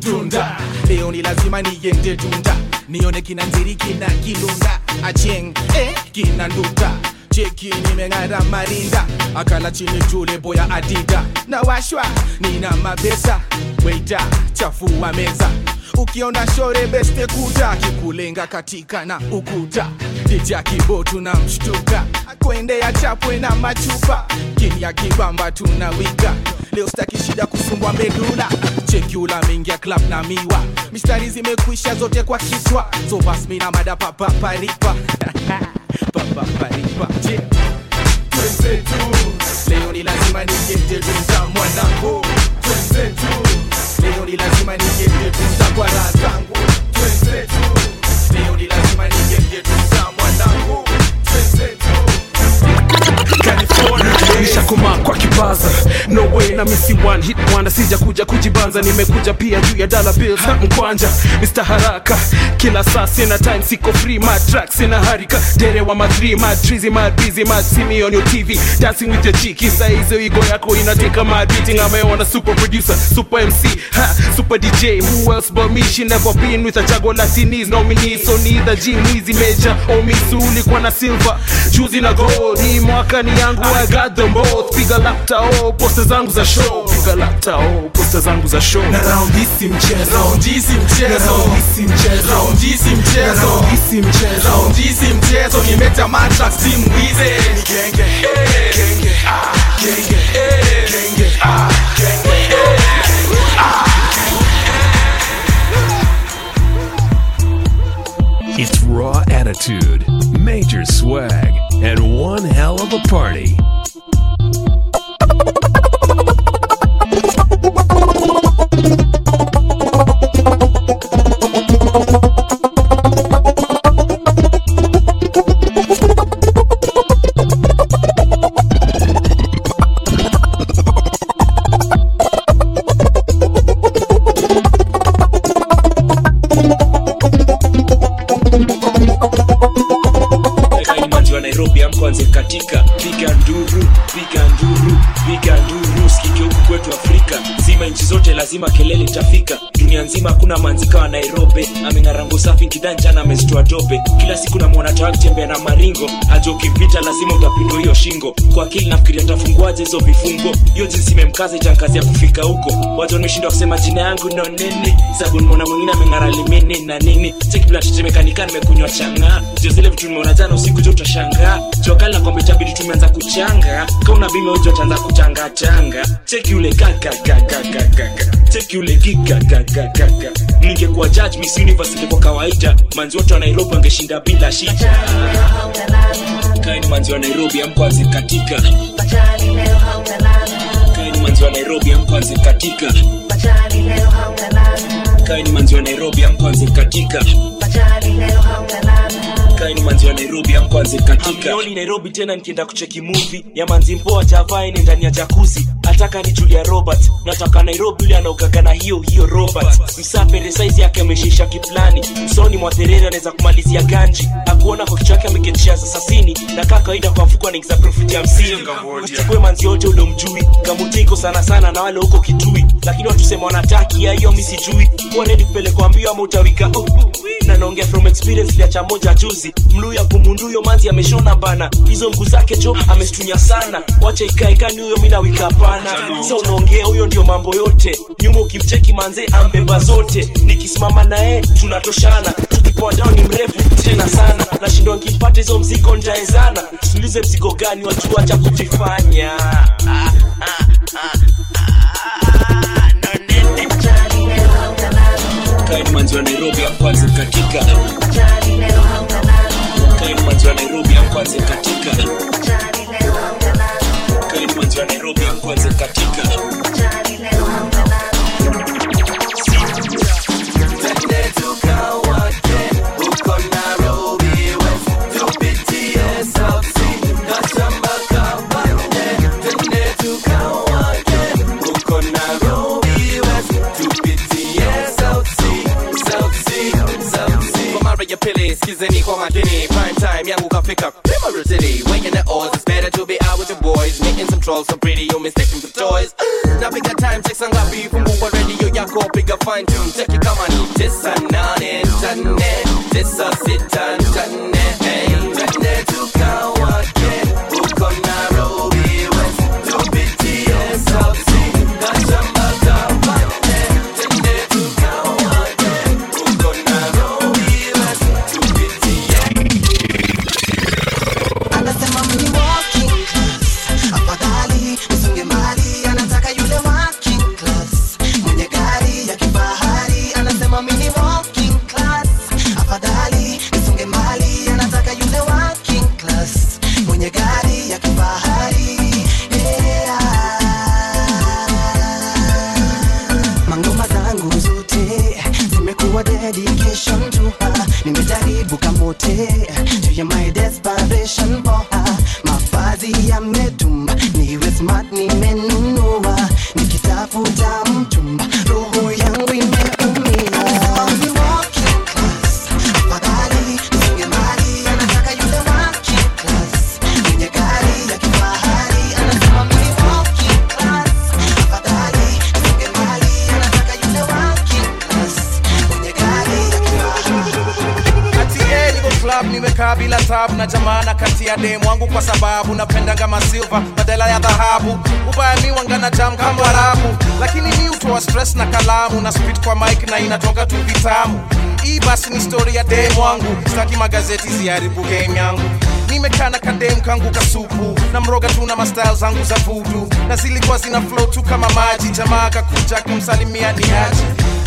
Speaker 19: Tunda. Leo ni lazima nigende tunda. Nione kina nziri kina kilunda acheng eh, kina nduta cheki nimeng'ara marinda. Akala chini jule boya adida. Na washwa nina mabesa weita chafua meza. Ukiona shore beste kuja kikulenga katika na ukuta dija kibo tuna mshtuka. Kuendea chapwe na machupa. Kinya kibamba tunawika leo staki shida kusumbwa medula. Chekula mingia club na miwa. Mistari zimekwisha zote kwa kichwa so bas mina mada papaparipa papaparipa leo ni lazima nigete tunza mwanangu. Leo ni lazima nigete tunza kwa raha
Speaker 20: nishakoma no way na misi one hit wanda sija kuja kujibanza. Nimekuja pia juu ya dollar bills na mkwanja. Mr. haraka kila saa sina time siko free my track sina harika. Dere wa madri madrizi madbizi me on your tv dancing with your chiki saa hizo ego yako inateka madbeating ameona super producer super mc ha, super dj who else but me? She never been with a chago latinis nominee so neither g mwizi major or misu ulikuwa na silver juzi na gold. Hii mwaka ni yangu i got them both. Piga lapta oh posta zangu za show. Piga lapta oh posta zangu za show.
Speaker 19: Na round hisi mchezo. Round hisi mchezo. Round hisi mchezo. Round hisi mchezo. Round hisi mchezo. Round hisi mchezo. Nimeta matrax team wize ni genge. Genge. Ah. Genge. Genge. Ah. Genge. Ah
Speaker 2: It's raw attitude, major swag, and one hell of a party.
Speaker 17: Lazima dunia nzima hakuna manzika wa Nairobi. Ameng'arango safi kidanjana amezitoa dope kila siku tawa akitembea na maringo. Aja ukimpita lazima utapindwa hiyo shingo. Kwa akili nafikiria tafunguaje hizo vifungo? Hiyo jinsi imemkaza itankazi ya kufika huko. Wajo nimeshindwa kusema jina yangu no sababu nimeona mwingine ameng'ara limini na nini. Chekiblatetemekanika nimekunywa chang'aa jo zile vitu nimeona jana usiku jo utashangaa jokali na kwamba itabidi tumeanza kuchanga. Kauna bima ujo utaanza kuchanga cheki ule kakakakakakaka cheki ule kikakakakaka ningekuwa judge miss universe ingekuwa kawaida. Manzi wote wa nairobi wangeshinda bila shida. Kaini manzi wa nairobi amkwanze katika. Kaini manzi wa nairobi amkwanze katika. Kaini manzi wa nairobi amkwanze katika. Kaini manzi wa nairobi amkwanze katika. Amnioni nairobi tena nikienda kucheki movie. Ya manzi mpoa javaini ndani ya jakuzi ataka ni julia robert. Nataka nairobi yule anaogaga na hiyo hiyo robert. Msafiri size yake ameshisha kiplani. Usoni mwa Terere anaweza kumalizia ganji. Akuona kwa kichwa yake ameketisha sasasini. Na kaka kawaida kwa mfuko anaingiza profiti hamsini. Usichukue manzi yote ule mjui kamutiko sana sana na wale huko kitui. Lakini watu sema wanataki ya hiyo mimi sijui. Kuwa redi kupelekwa mbio ama utawika. Uh, uh, na naongea from experience liacha moja juzi. Mluya kumunduyo manzi ameshona bana. Hizo mguu zake jo amestunya sana. Wacha ikaekani huyo mimi na wika hapana sa unaongea huyo ndio mambo yote. Nyuma ukimcheki manze ambeba zote. Nikisimama naye tunatoshana. Tukipoa down ni mrefu tena sana. Nashindwa nkipata hizo mzigo ntaezana tulize mzigo gani wajua cha kujifanya. Ah, ah, ah, wa nairobi katika. Wa nairobi amkwanze katika. Kaini wa nairobi
Speaker 23: pili skizeni kwa makini prime time yangu kafika City weighing the odds it's better to be out with your boys. Making some trolls so pretty you mistaken for toys. Napiga time check saa ngapi fungua radio yako. Piga fine tune cheki kama ni tisa nane nane tisa sita nane
Speaker 24: beauty. Ya
Speaker 25: demu wangu kwa sababu napendaga masilva badala ya dhahabu. Ubaya wangana jam kama warabu lakini mi utoa stress na kalamu na spit kwa mike na inatoka tu vitamu. Hii basi ni stori ya demu wangu. Staki magazeti ziharibu game yangu. Nimekana na kadem kangu kasupu. Na mroga tu na mastyle zangu za vudu. Na zilikuwa zina flow tu kama maji. Jamaa kakuja kumsalimia ni aje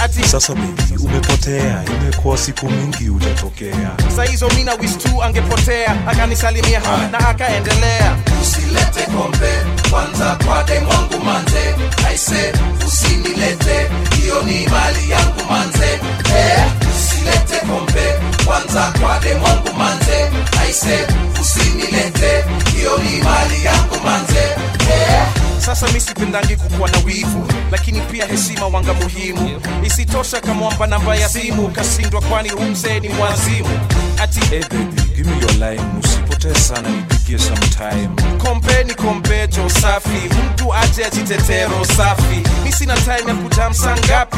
Speaker 25: ati
Speaker 26: Sasa baby, umepotea, imekuwa siku mingi ujatokea.
Speaker 25: saa hizo mina wis tu angepotea akanisalimia na akaendelea.
Speaker 8: Usilete kombe kwanza kwa demu wangu manze aise usinilete hiyo ni mali yangu manze. Eh, usilete kombe kwanza kwa demu wangu manze aise usinilete hiyo ni mali yangu manze. Eh,
Speaker 25: sasa mi sipendangi kukuwa na wivu lakini pia heshima wanga muhimu. Isitosha kamwamba namba ya simu kashindwa kwani umzee ni mwazimu ati
Speaker 26: Hey baby, give me your line, usipotee sana, nipigie sometime.
Speaker 25: kombe ni kombejo safi. Mtu aje ajitetero safi. Mi sina time ya kutamsa ngapi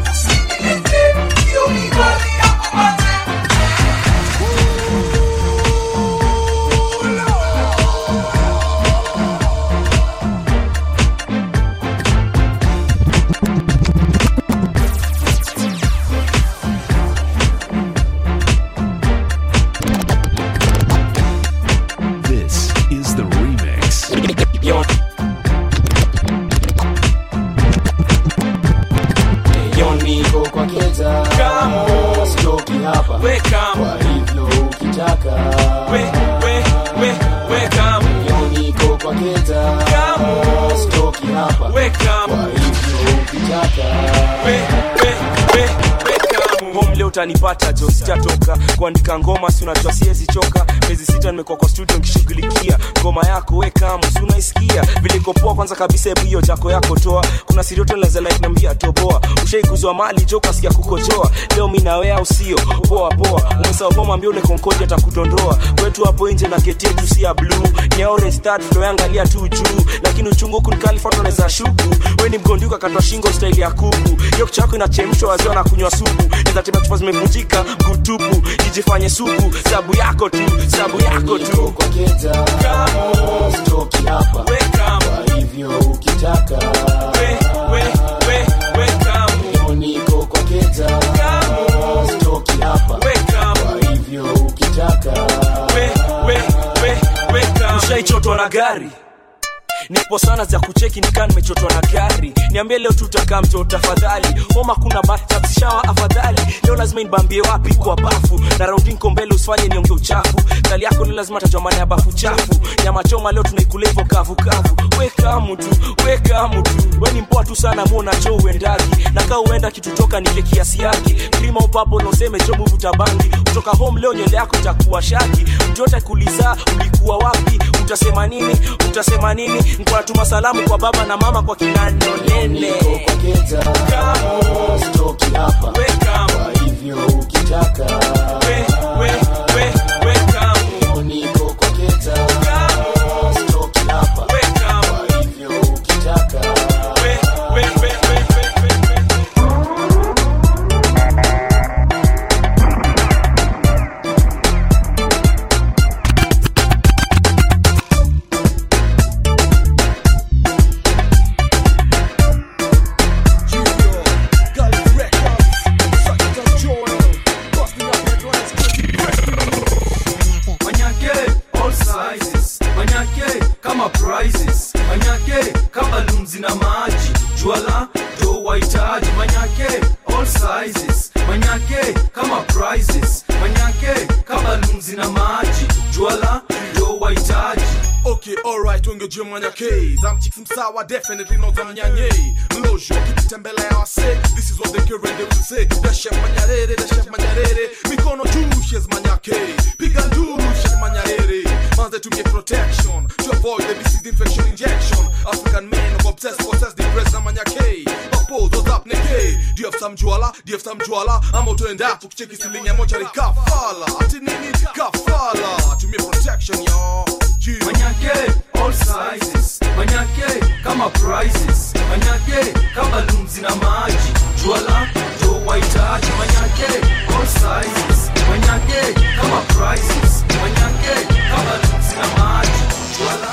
Speaker 17: home utanipata jo sijatoka kuandika ngoma si unajua siwezi choka miezi sita nimekuwa kwa studio nikishughulikia. Ngoma yako we kama si unaisikia? Vile iko poa kwanza kabisa hebu hiyo chako yako toa. Kuna siri yote naweza like nambia toboa ushaikuzwa mali jo kasikia kukojoa. Leo mi na wewe usio poa poa. Umesahau kwa mwambie ule konkoja atakudondoa. Kwetu hapo nje na geti yetu si ya blue. Ni orange start tunaangalia tu juu. Lakini uchungu unaweza shuku. Wewe ni mgonduka katwa shingo style ya kuku. Hiyo kichwa yako inachemshwa wazee na kunywa supu. Naweza tembea chupa zimevunjika kutupu jijifanye supu sabu yako tu sabu yako tu. Kwa keta. Kamo. Stoki hapa. We kamo. Kwa hivyo ukitaka. We we we we kamo. Niko kwa keta. Kamo. Stoki hapa. We kamo. Kwa hivyo ukitaka. We we we we kamo. Ushaichotwa na gari nipo sana za kucheki nikaa nimechotwa na gari. Niambie leo tutakaa mto tafadhali homa kuna batabsishawa afadhali. Leo lazima inbambie wapi kwa bafu. Na raudinko mbele usifanye nionge uchafu. Kali yako ni lazima tajwa maana ya bafu chafu. Nyama choma leo tunaikula hivyo kavu kavu. Weka mtu weka mtu we ni mpoa tu sana muona cho uendagi. Na kaa uenda kitutoka nile kiasi yake. Krima upapo noseme cho muvuta bangi kutoka home leo nywele yako itakuwa shaki. Mtu yote kuliza ulikuwa wapi? Utasema nini? Utasema nini nikuwa natuma salamu kwa baba na mama kwa
Speaker 22: kwa hivyo ukitaka.
Speaker 17: We, we, we,
Speaker 19: ujue manyakei zamchiksi Sawa definitely no zamnyanyei mlozho I say. this is what they currently say. The chef kerende uze dashef manyarere dashef manyarere mikono manya shez manyakei piga nduru shez manyarere manze tumie protection. To avoid the disease infection injection. African men of obsessed possessed depressed na manyakei you have some juala? Ama utoenda tukicheki silingi ya mochari kafala Ati nini? Kafala Tumie protection, yo
Speaker 1: Manyake, all sizes. Manyake, kama prices Manyake, kama lunzi na maji. Jwala do wahitaji. Manyake, all sizes. Manyake, kama prices Manyake, kama lunzi na maji.
Speaker 27: Una,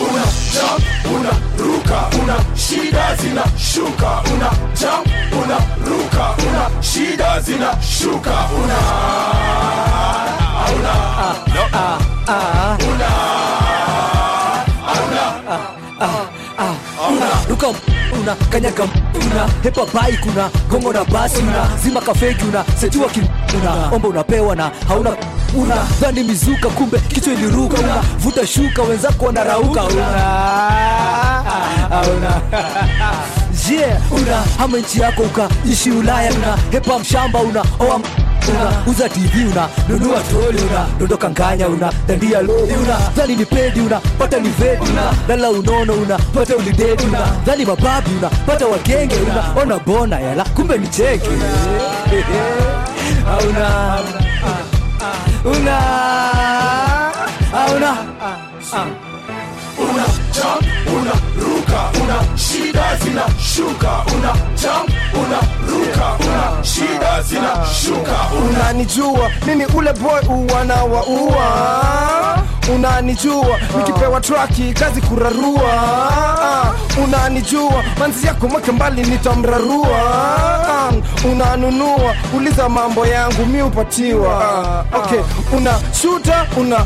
Speaker 27: una jump, una ruka, una shida zina shuka, una jump, una ruka, una shida zina shuka, una una no
Speaker 28: una ruka una kanyaga una. Hepa bai kuna gongo na basi una. Zima kafeki una setiwa ki una. Omba unapewa na hauna una. Dhani mizuka kumbe kichwa iliruka una. Vuta shuka wenzako wanarauka una. Una yeah una. Hama nchi yako ukaishi ulaya una. Hepa mshamba una. Oa una uza tv una nunua troli una dondoka nganya una dandia lori una dhani ni pedi una pata ni veti una lala unono una pata ulideti una dhani mababi una pata wagenge una ona bona yala kumbe ni cheke una
Speaker 27: jump, una ruka, una shida zina shuka, una jump, una ruka, una shida zina shuka,
Speaker 18: unanijua mimi ule boy uwana wa ua unanijua nikipewa traki kazi kurarua. Unanijua manzi yako mweke mbali nitamrarua. Unanunua uliza mambo yangu mi upatiwa okay una shuta una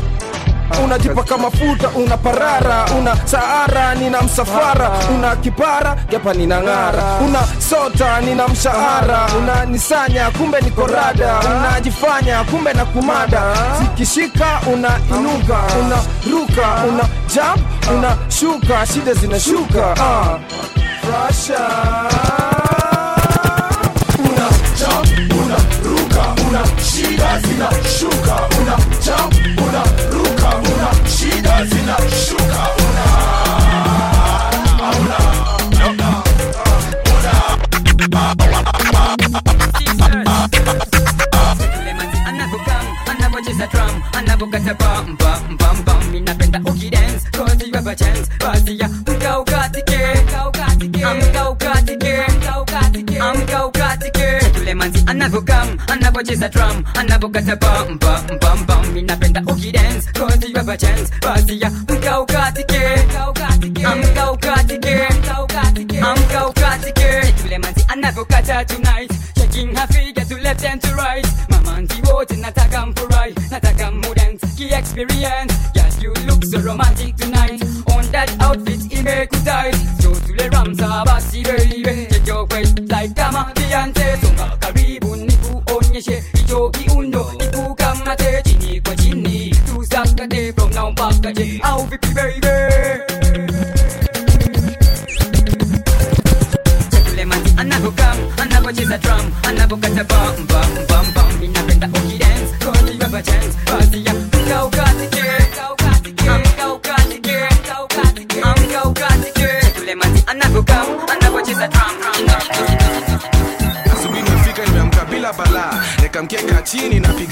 Speaker 18: unajipaka mafuta una parara una saara nina msafara. Una kipara gepa nina ng'ara. Una sota nina mshahara. Unanisanya kumbe niko rada. Unajifanya kumbe na kumada. Zikishika una inuka. Una ruka una jump una shuka. Shida zinashuka uh.
Speaker 27: Una jump, una ruka, una shida zina shuka, una jump, una ruka, una shida zina shuka, una
Speaker 29: anavyocheza drum anavyokata bam bam bam bam ninapenda ukidance cause you have a chance basi ya manzi anavyokam anavyocheza drum anavyokata bam bam bam bam ninapenda ukidance cause you have a chance. Basi ya mka ukatike amka ukatike amka ukatike yule manzi anavyokata tonight. Shaking her figure to left and to right. Mamanzi wote nataka mfurahi nataka mudance ki experience. Yes you look so romantic tonight. On that outfit imekudai so tule ramsa basi baby. Check your waist like kama Beyonce hicho kiundo nikukamate chini kwa chini tusakate from now mpaka je au vipi baby anavokam anavocheza drum anavokata bam bam bam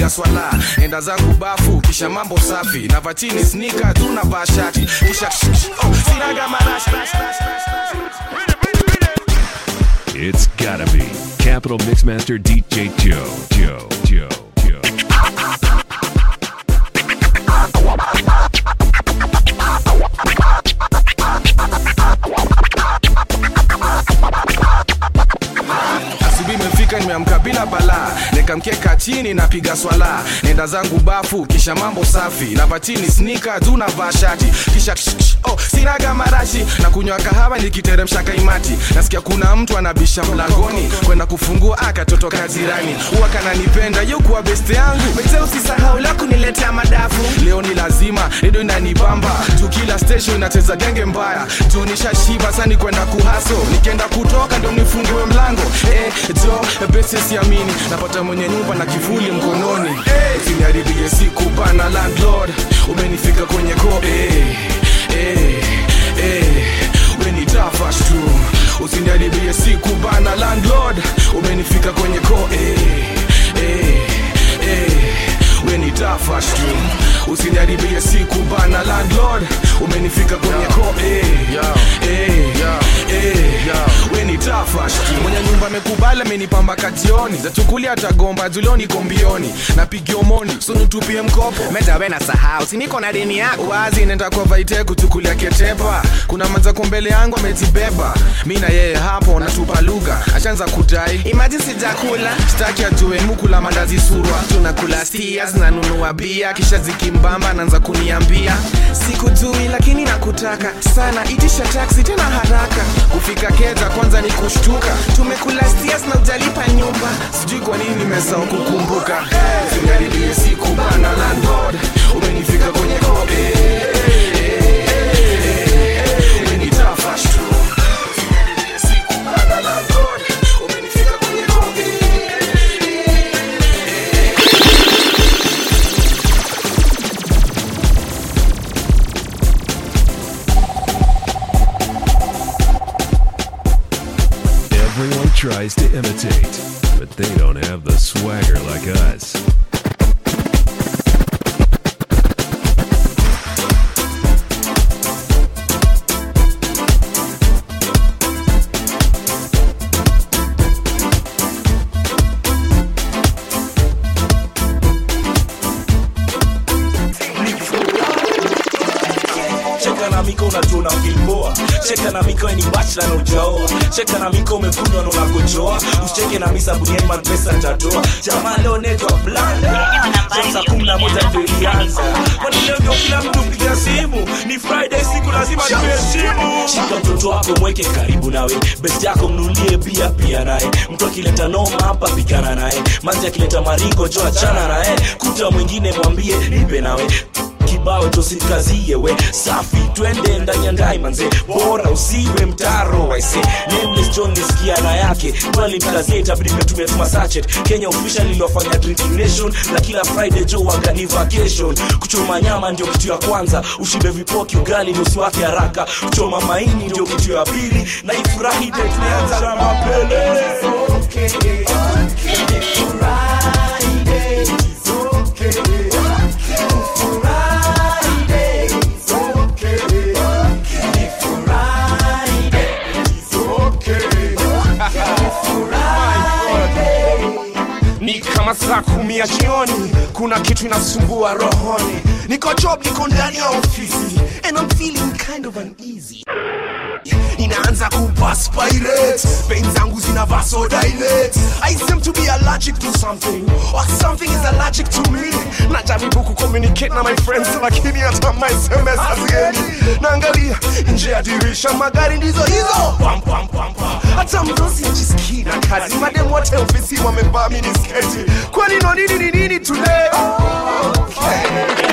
Speaker 19: swala enda zangu bafu kisha mambo safi snika tu oh,
Speaker 2: It's gotta be Capital Mixmaster DJ. Joe. Joe. Joe.
Speaker 19: Asubuhi nimeamka bila balaa. Nikamkeka chini napiga swala. Nenda zangu bafu kisha mambo safi. Napatini snika na shati. Kisha oh, sinaga marashi na kunywa kahawa nikiteremsha kaimati. Nasikia kuna mtu anabisha mlangoni kwenda kufungua akatoto ka jirani huwa kananipenda yo kuwa beste yangu. Mete usisahau la kuniletea madafu. Leo ni lazima redio inanibamba. Kila station inacheza genge mbaya. Juu nishashiba sani kwenda kuhaso nikienda kutoka ndo nifungue mlango. Eh, jo bese siamini. Napata mwenye nyumba na kivuli mkononi. Eh, usiniharibie siku bana landlord. Umenifika kwenye ko eh, eh, eh, wenitafash tu usiniharibie siku bana landlord. Umenifika kwenye ko eh, eh, eh, wenitafash tu usiniharibie siku bana landlord. Umenifika kwenye ko eh, eh, eh, wenitafash tu mwenye nyumba amekubali amenipamba kationi. Zachukulia atagomba julioni kombioni napigia omoni sunitupie mkopo. Metawe na sahau. Siniko na deni yako. Wazi nenda kwa vaite kuchukulia ketepa. Kuna manzako mbele yangu ametibeba. Mi na yeye hapo natupa lugha. Ashaanza kudai. Imajin sijakula. Sitaki ajue mukula mandazi surwa. Tunakula stia zinanunua bia kisha zikimbamba naanza kuniambia. Sikujui lakini nakutaka. Sana itisha taksi tena haraka. Kufika keta kwanza ni kushtuka. Tumekula stias na ujalipa nyumba. Sijui kwa nini nimesahau kukumbuka. Singaribie siku bana landlord. Umenifika kwenye kobe
Speaker 2: tries to imitate, but they don't have the swagger like us.
Speaker 17: Cheka na miko ni bachla na ujaoa cheka na miko umekunywa na unakochoa usicheke na misa buniani mapesa tatoa jamaa leo netwa blanda. Saa kumi na moja ndio ilianza. Kwani leo kila mtu piga simu? Ni friday siku lazima tuheshimu shika mtoto wako mweke karibu nawe. Best yako mnulie pia pia naye. Mtu akileta noma hapa pigana naye. Manzi akileta maringo jo naye. Kuta mwingine mwambie nipe nawe kibao tosikazie we. Safi twende ndani ya ndai bora usiwe mtaro waise nameless john nisikia yake. Mkazie tuma sachet. Kenya official iliwafanya drinking na kila friday jo wagani vacation. Kuchoma nyama ndio kitu ya kwanza. Ushibe vipoki ugali nusu wake haraka. Kuchoma maini ndio kitu ya pili. Na ifurahi ndio mapelele okay, mapele
Speaker 30: ya jioni kuna kitu inasumbua rohoni. Niko job niko ndani ya ofisi. And I'm feeling kind of uneasy inaanza kupaspirate pain zangu zina vasodilate i seem to be allergic to something. Or something is allergic to me.
Speaker 31: Najaribu kucommunicate na my friends lakini hata my sms hazieni naangalia nje ya dirisha magari ndizo hizo. Pam, pam, pam, pam. hata mdosi ajisikii na kazi. Mademu wote ofisi wamevaa minisketi. Kwani no nini ni nini today?
Speaker 1: Maisha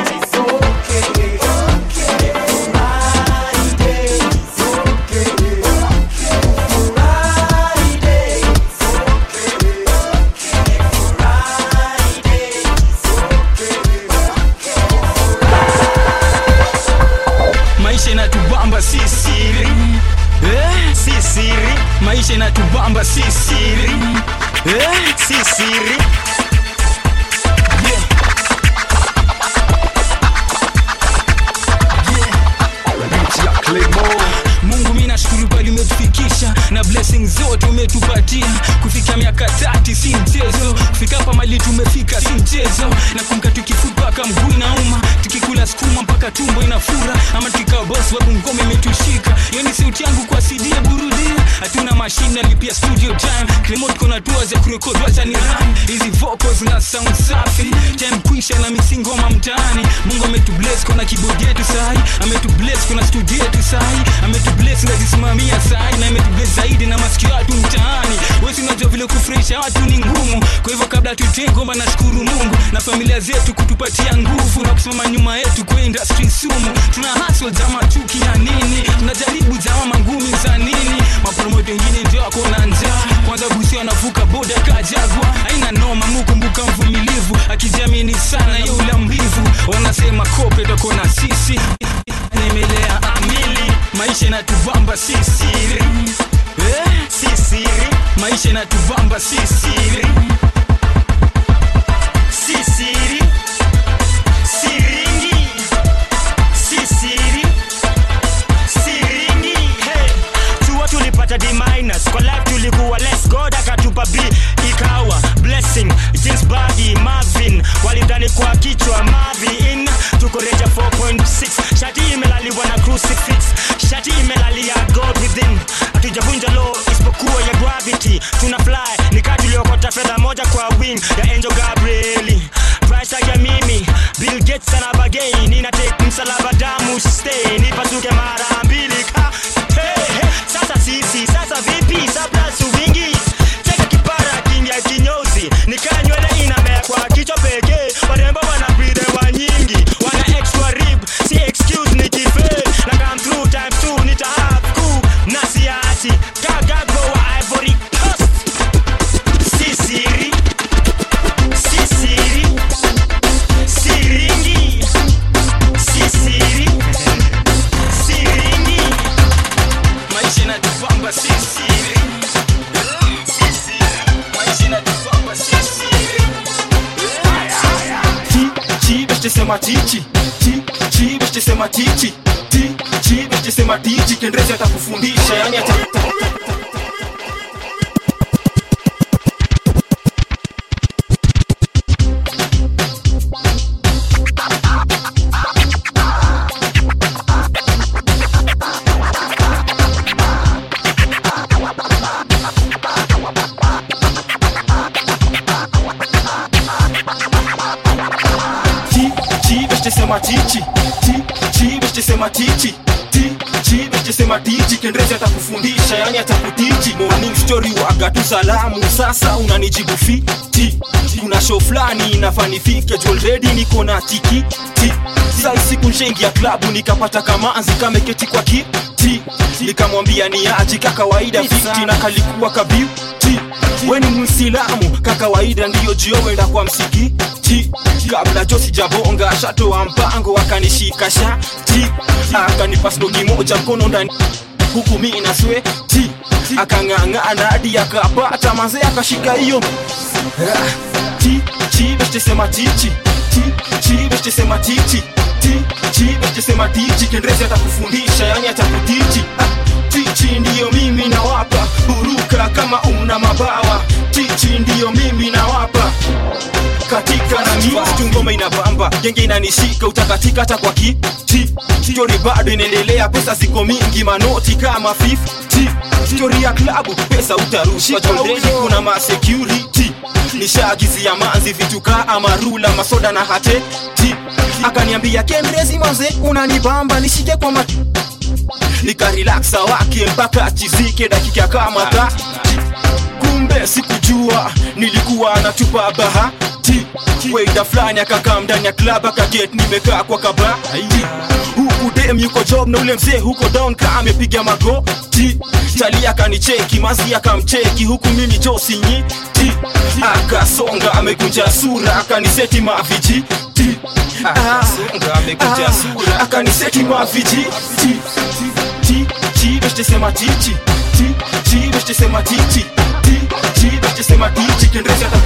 Speaker 1: hatuna mashine alipia studio time remote kuna tours za kurekodi wacha ni run hizi vocals na sound safi. Time kuisha na misingoma mtaani mungu ametu bless kuna keyboard yetu sahi ametubless kuna studio yetu sahi na ndazisimamia sahi na ametu bless zaidi na masikio yetu mtaani. Wewe unajua vile kufurahisha watu ni ngumu. Kwa hivyo kabla tutee ngoma nashukuru mungu. Na familia zetu kutupatia nguvu na kusimama nyuma yetu kwa industry sumu. Tuna hustle za machuki ya nini? Tunajaribu zama mangumi za nini? Mapromote wengine ndio wako na njaa. Kwanza busi anavuka boda kajagwa aina noma mukumbuka mvumilivu. Akijamini sana ye ula mbivu wanasema kope toko na sisi. Nemelea amili. Maisha inatuvamba sisiri eh? sisiri maisha inatuvamba si siri
Speaker 32: tulikuwa less god akatupa b ikawa blessing. Jeans body marvin walidhani kwa kichwa marvin. Tukoreja 4.6 shati imelaliwa na crucifix. Shati imelalia god within. Hatujavunja law isipokuwa ya gravity. Tuna fly nikaa tuliokota fedha moja kwa wing ya angel gabrieli price ya mimi bill gates anabagei ninatake msalaba damu stay nipasuke mara
Speaker 19: beshtesema tichi chi chi beshtesema tichi ti chi beshtesema tichi kendrezi atakufundisha waga tu salamu sasa unanijibu fiti. Kuna show fulani inafanifike already niko na tiki ti. Sai siku nshaingia ya klabu nikapata kamanzi kameketi kwa kiti. Nikamwambia ni aji kakawaida fiti na kalikuwa kabiuti weni mwislamu kakawaida ndiyo jiowenda kwa msikiti. Kabla jo sijabonga shatoa mpango akanishika shati. Akanipa slogi moja mkono ndani huku mi na sweti akang'ang'ana hadi akapata manze akashika hiyo ti chi beshtesema tichi ti chi tichi kendrezi atakufundisha yani atakutichi ah, tichi ndiyo mimi nawapa. Buruka kama una mabawa. Tichi ndiyo mimi nawapa katika nami tungoma inapamba genge inanishika utakatika hata kwa kiti stori bado inaendelea pesa ziko mingi manoti kama 50 stori ya klabu pesa utarusha jondeni kuna masecurity nishaagizia manzi vitu kaa marula masoda na hate akaniambia kemrezi manze unanibamba nishike kwa mat nikarelaksa wake mpaka chizike dakika kama tati kumbe sikujua nilikuwa natupa bahati weida fulani akakaa ndani ya klab akaget nimekaa kwa kabati huku dem yuko job na ule mzee huko down ka amepiga magoti tali akanicheki mazi akamcheki huku mimi josinyiti akasonga amekunja sura akaniseti maviji akaniseti maviji ti ti
Speaker 14: ti ti ti ti ti ti ti T, T, veste sem a T, T, T, T, veste sem a
Speaker 33: T, T, quem reza da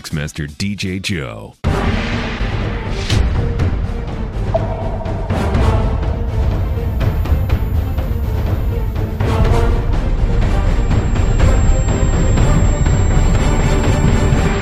Speaker 33: Mixmaster DJ Joe.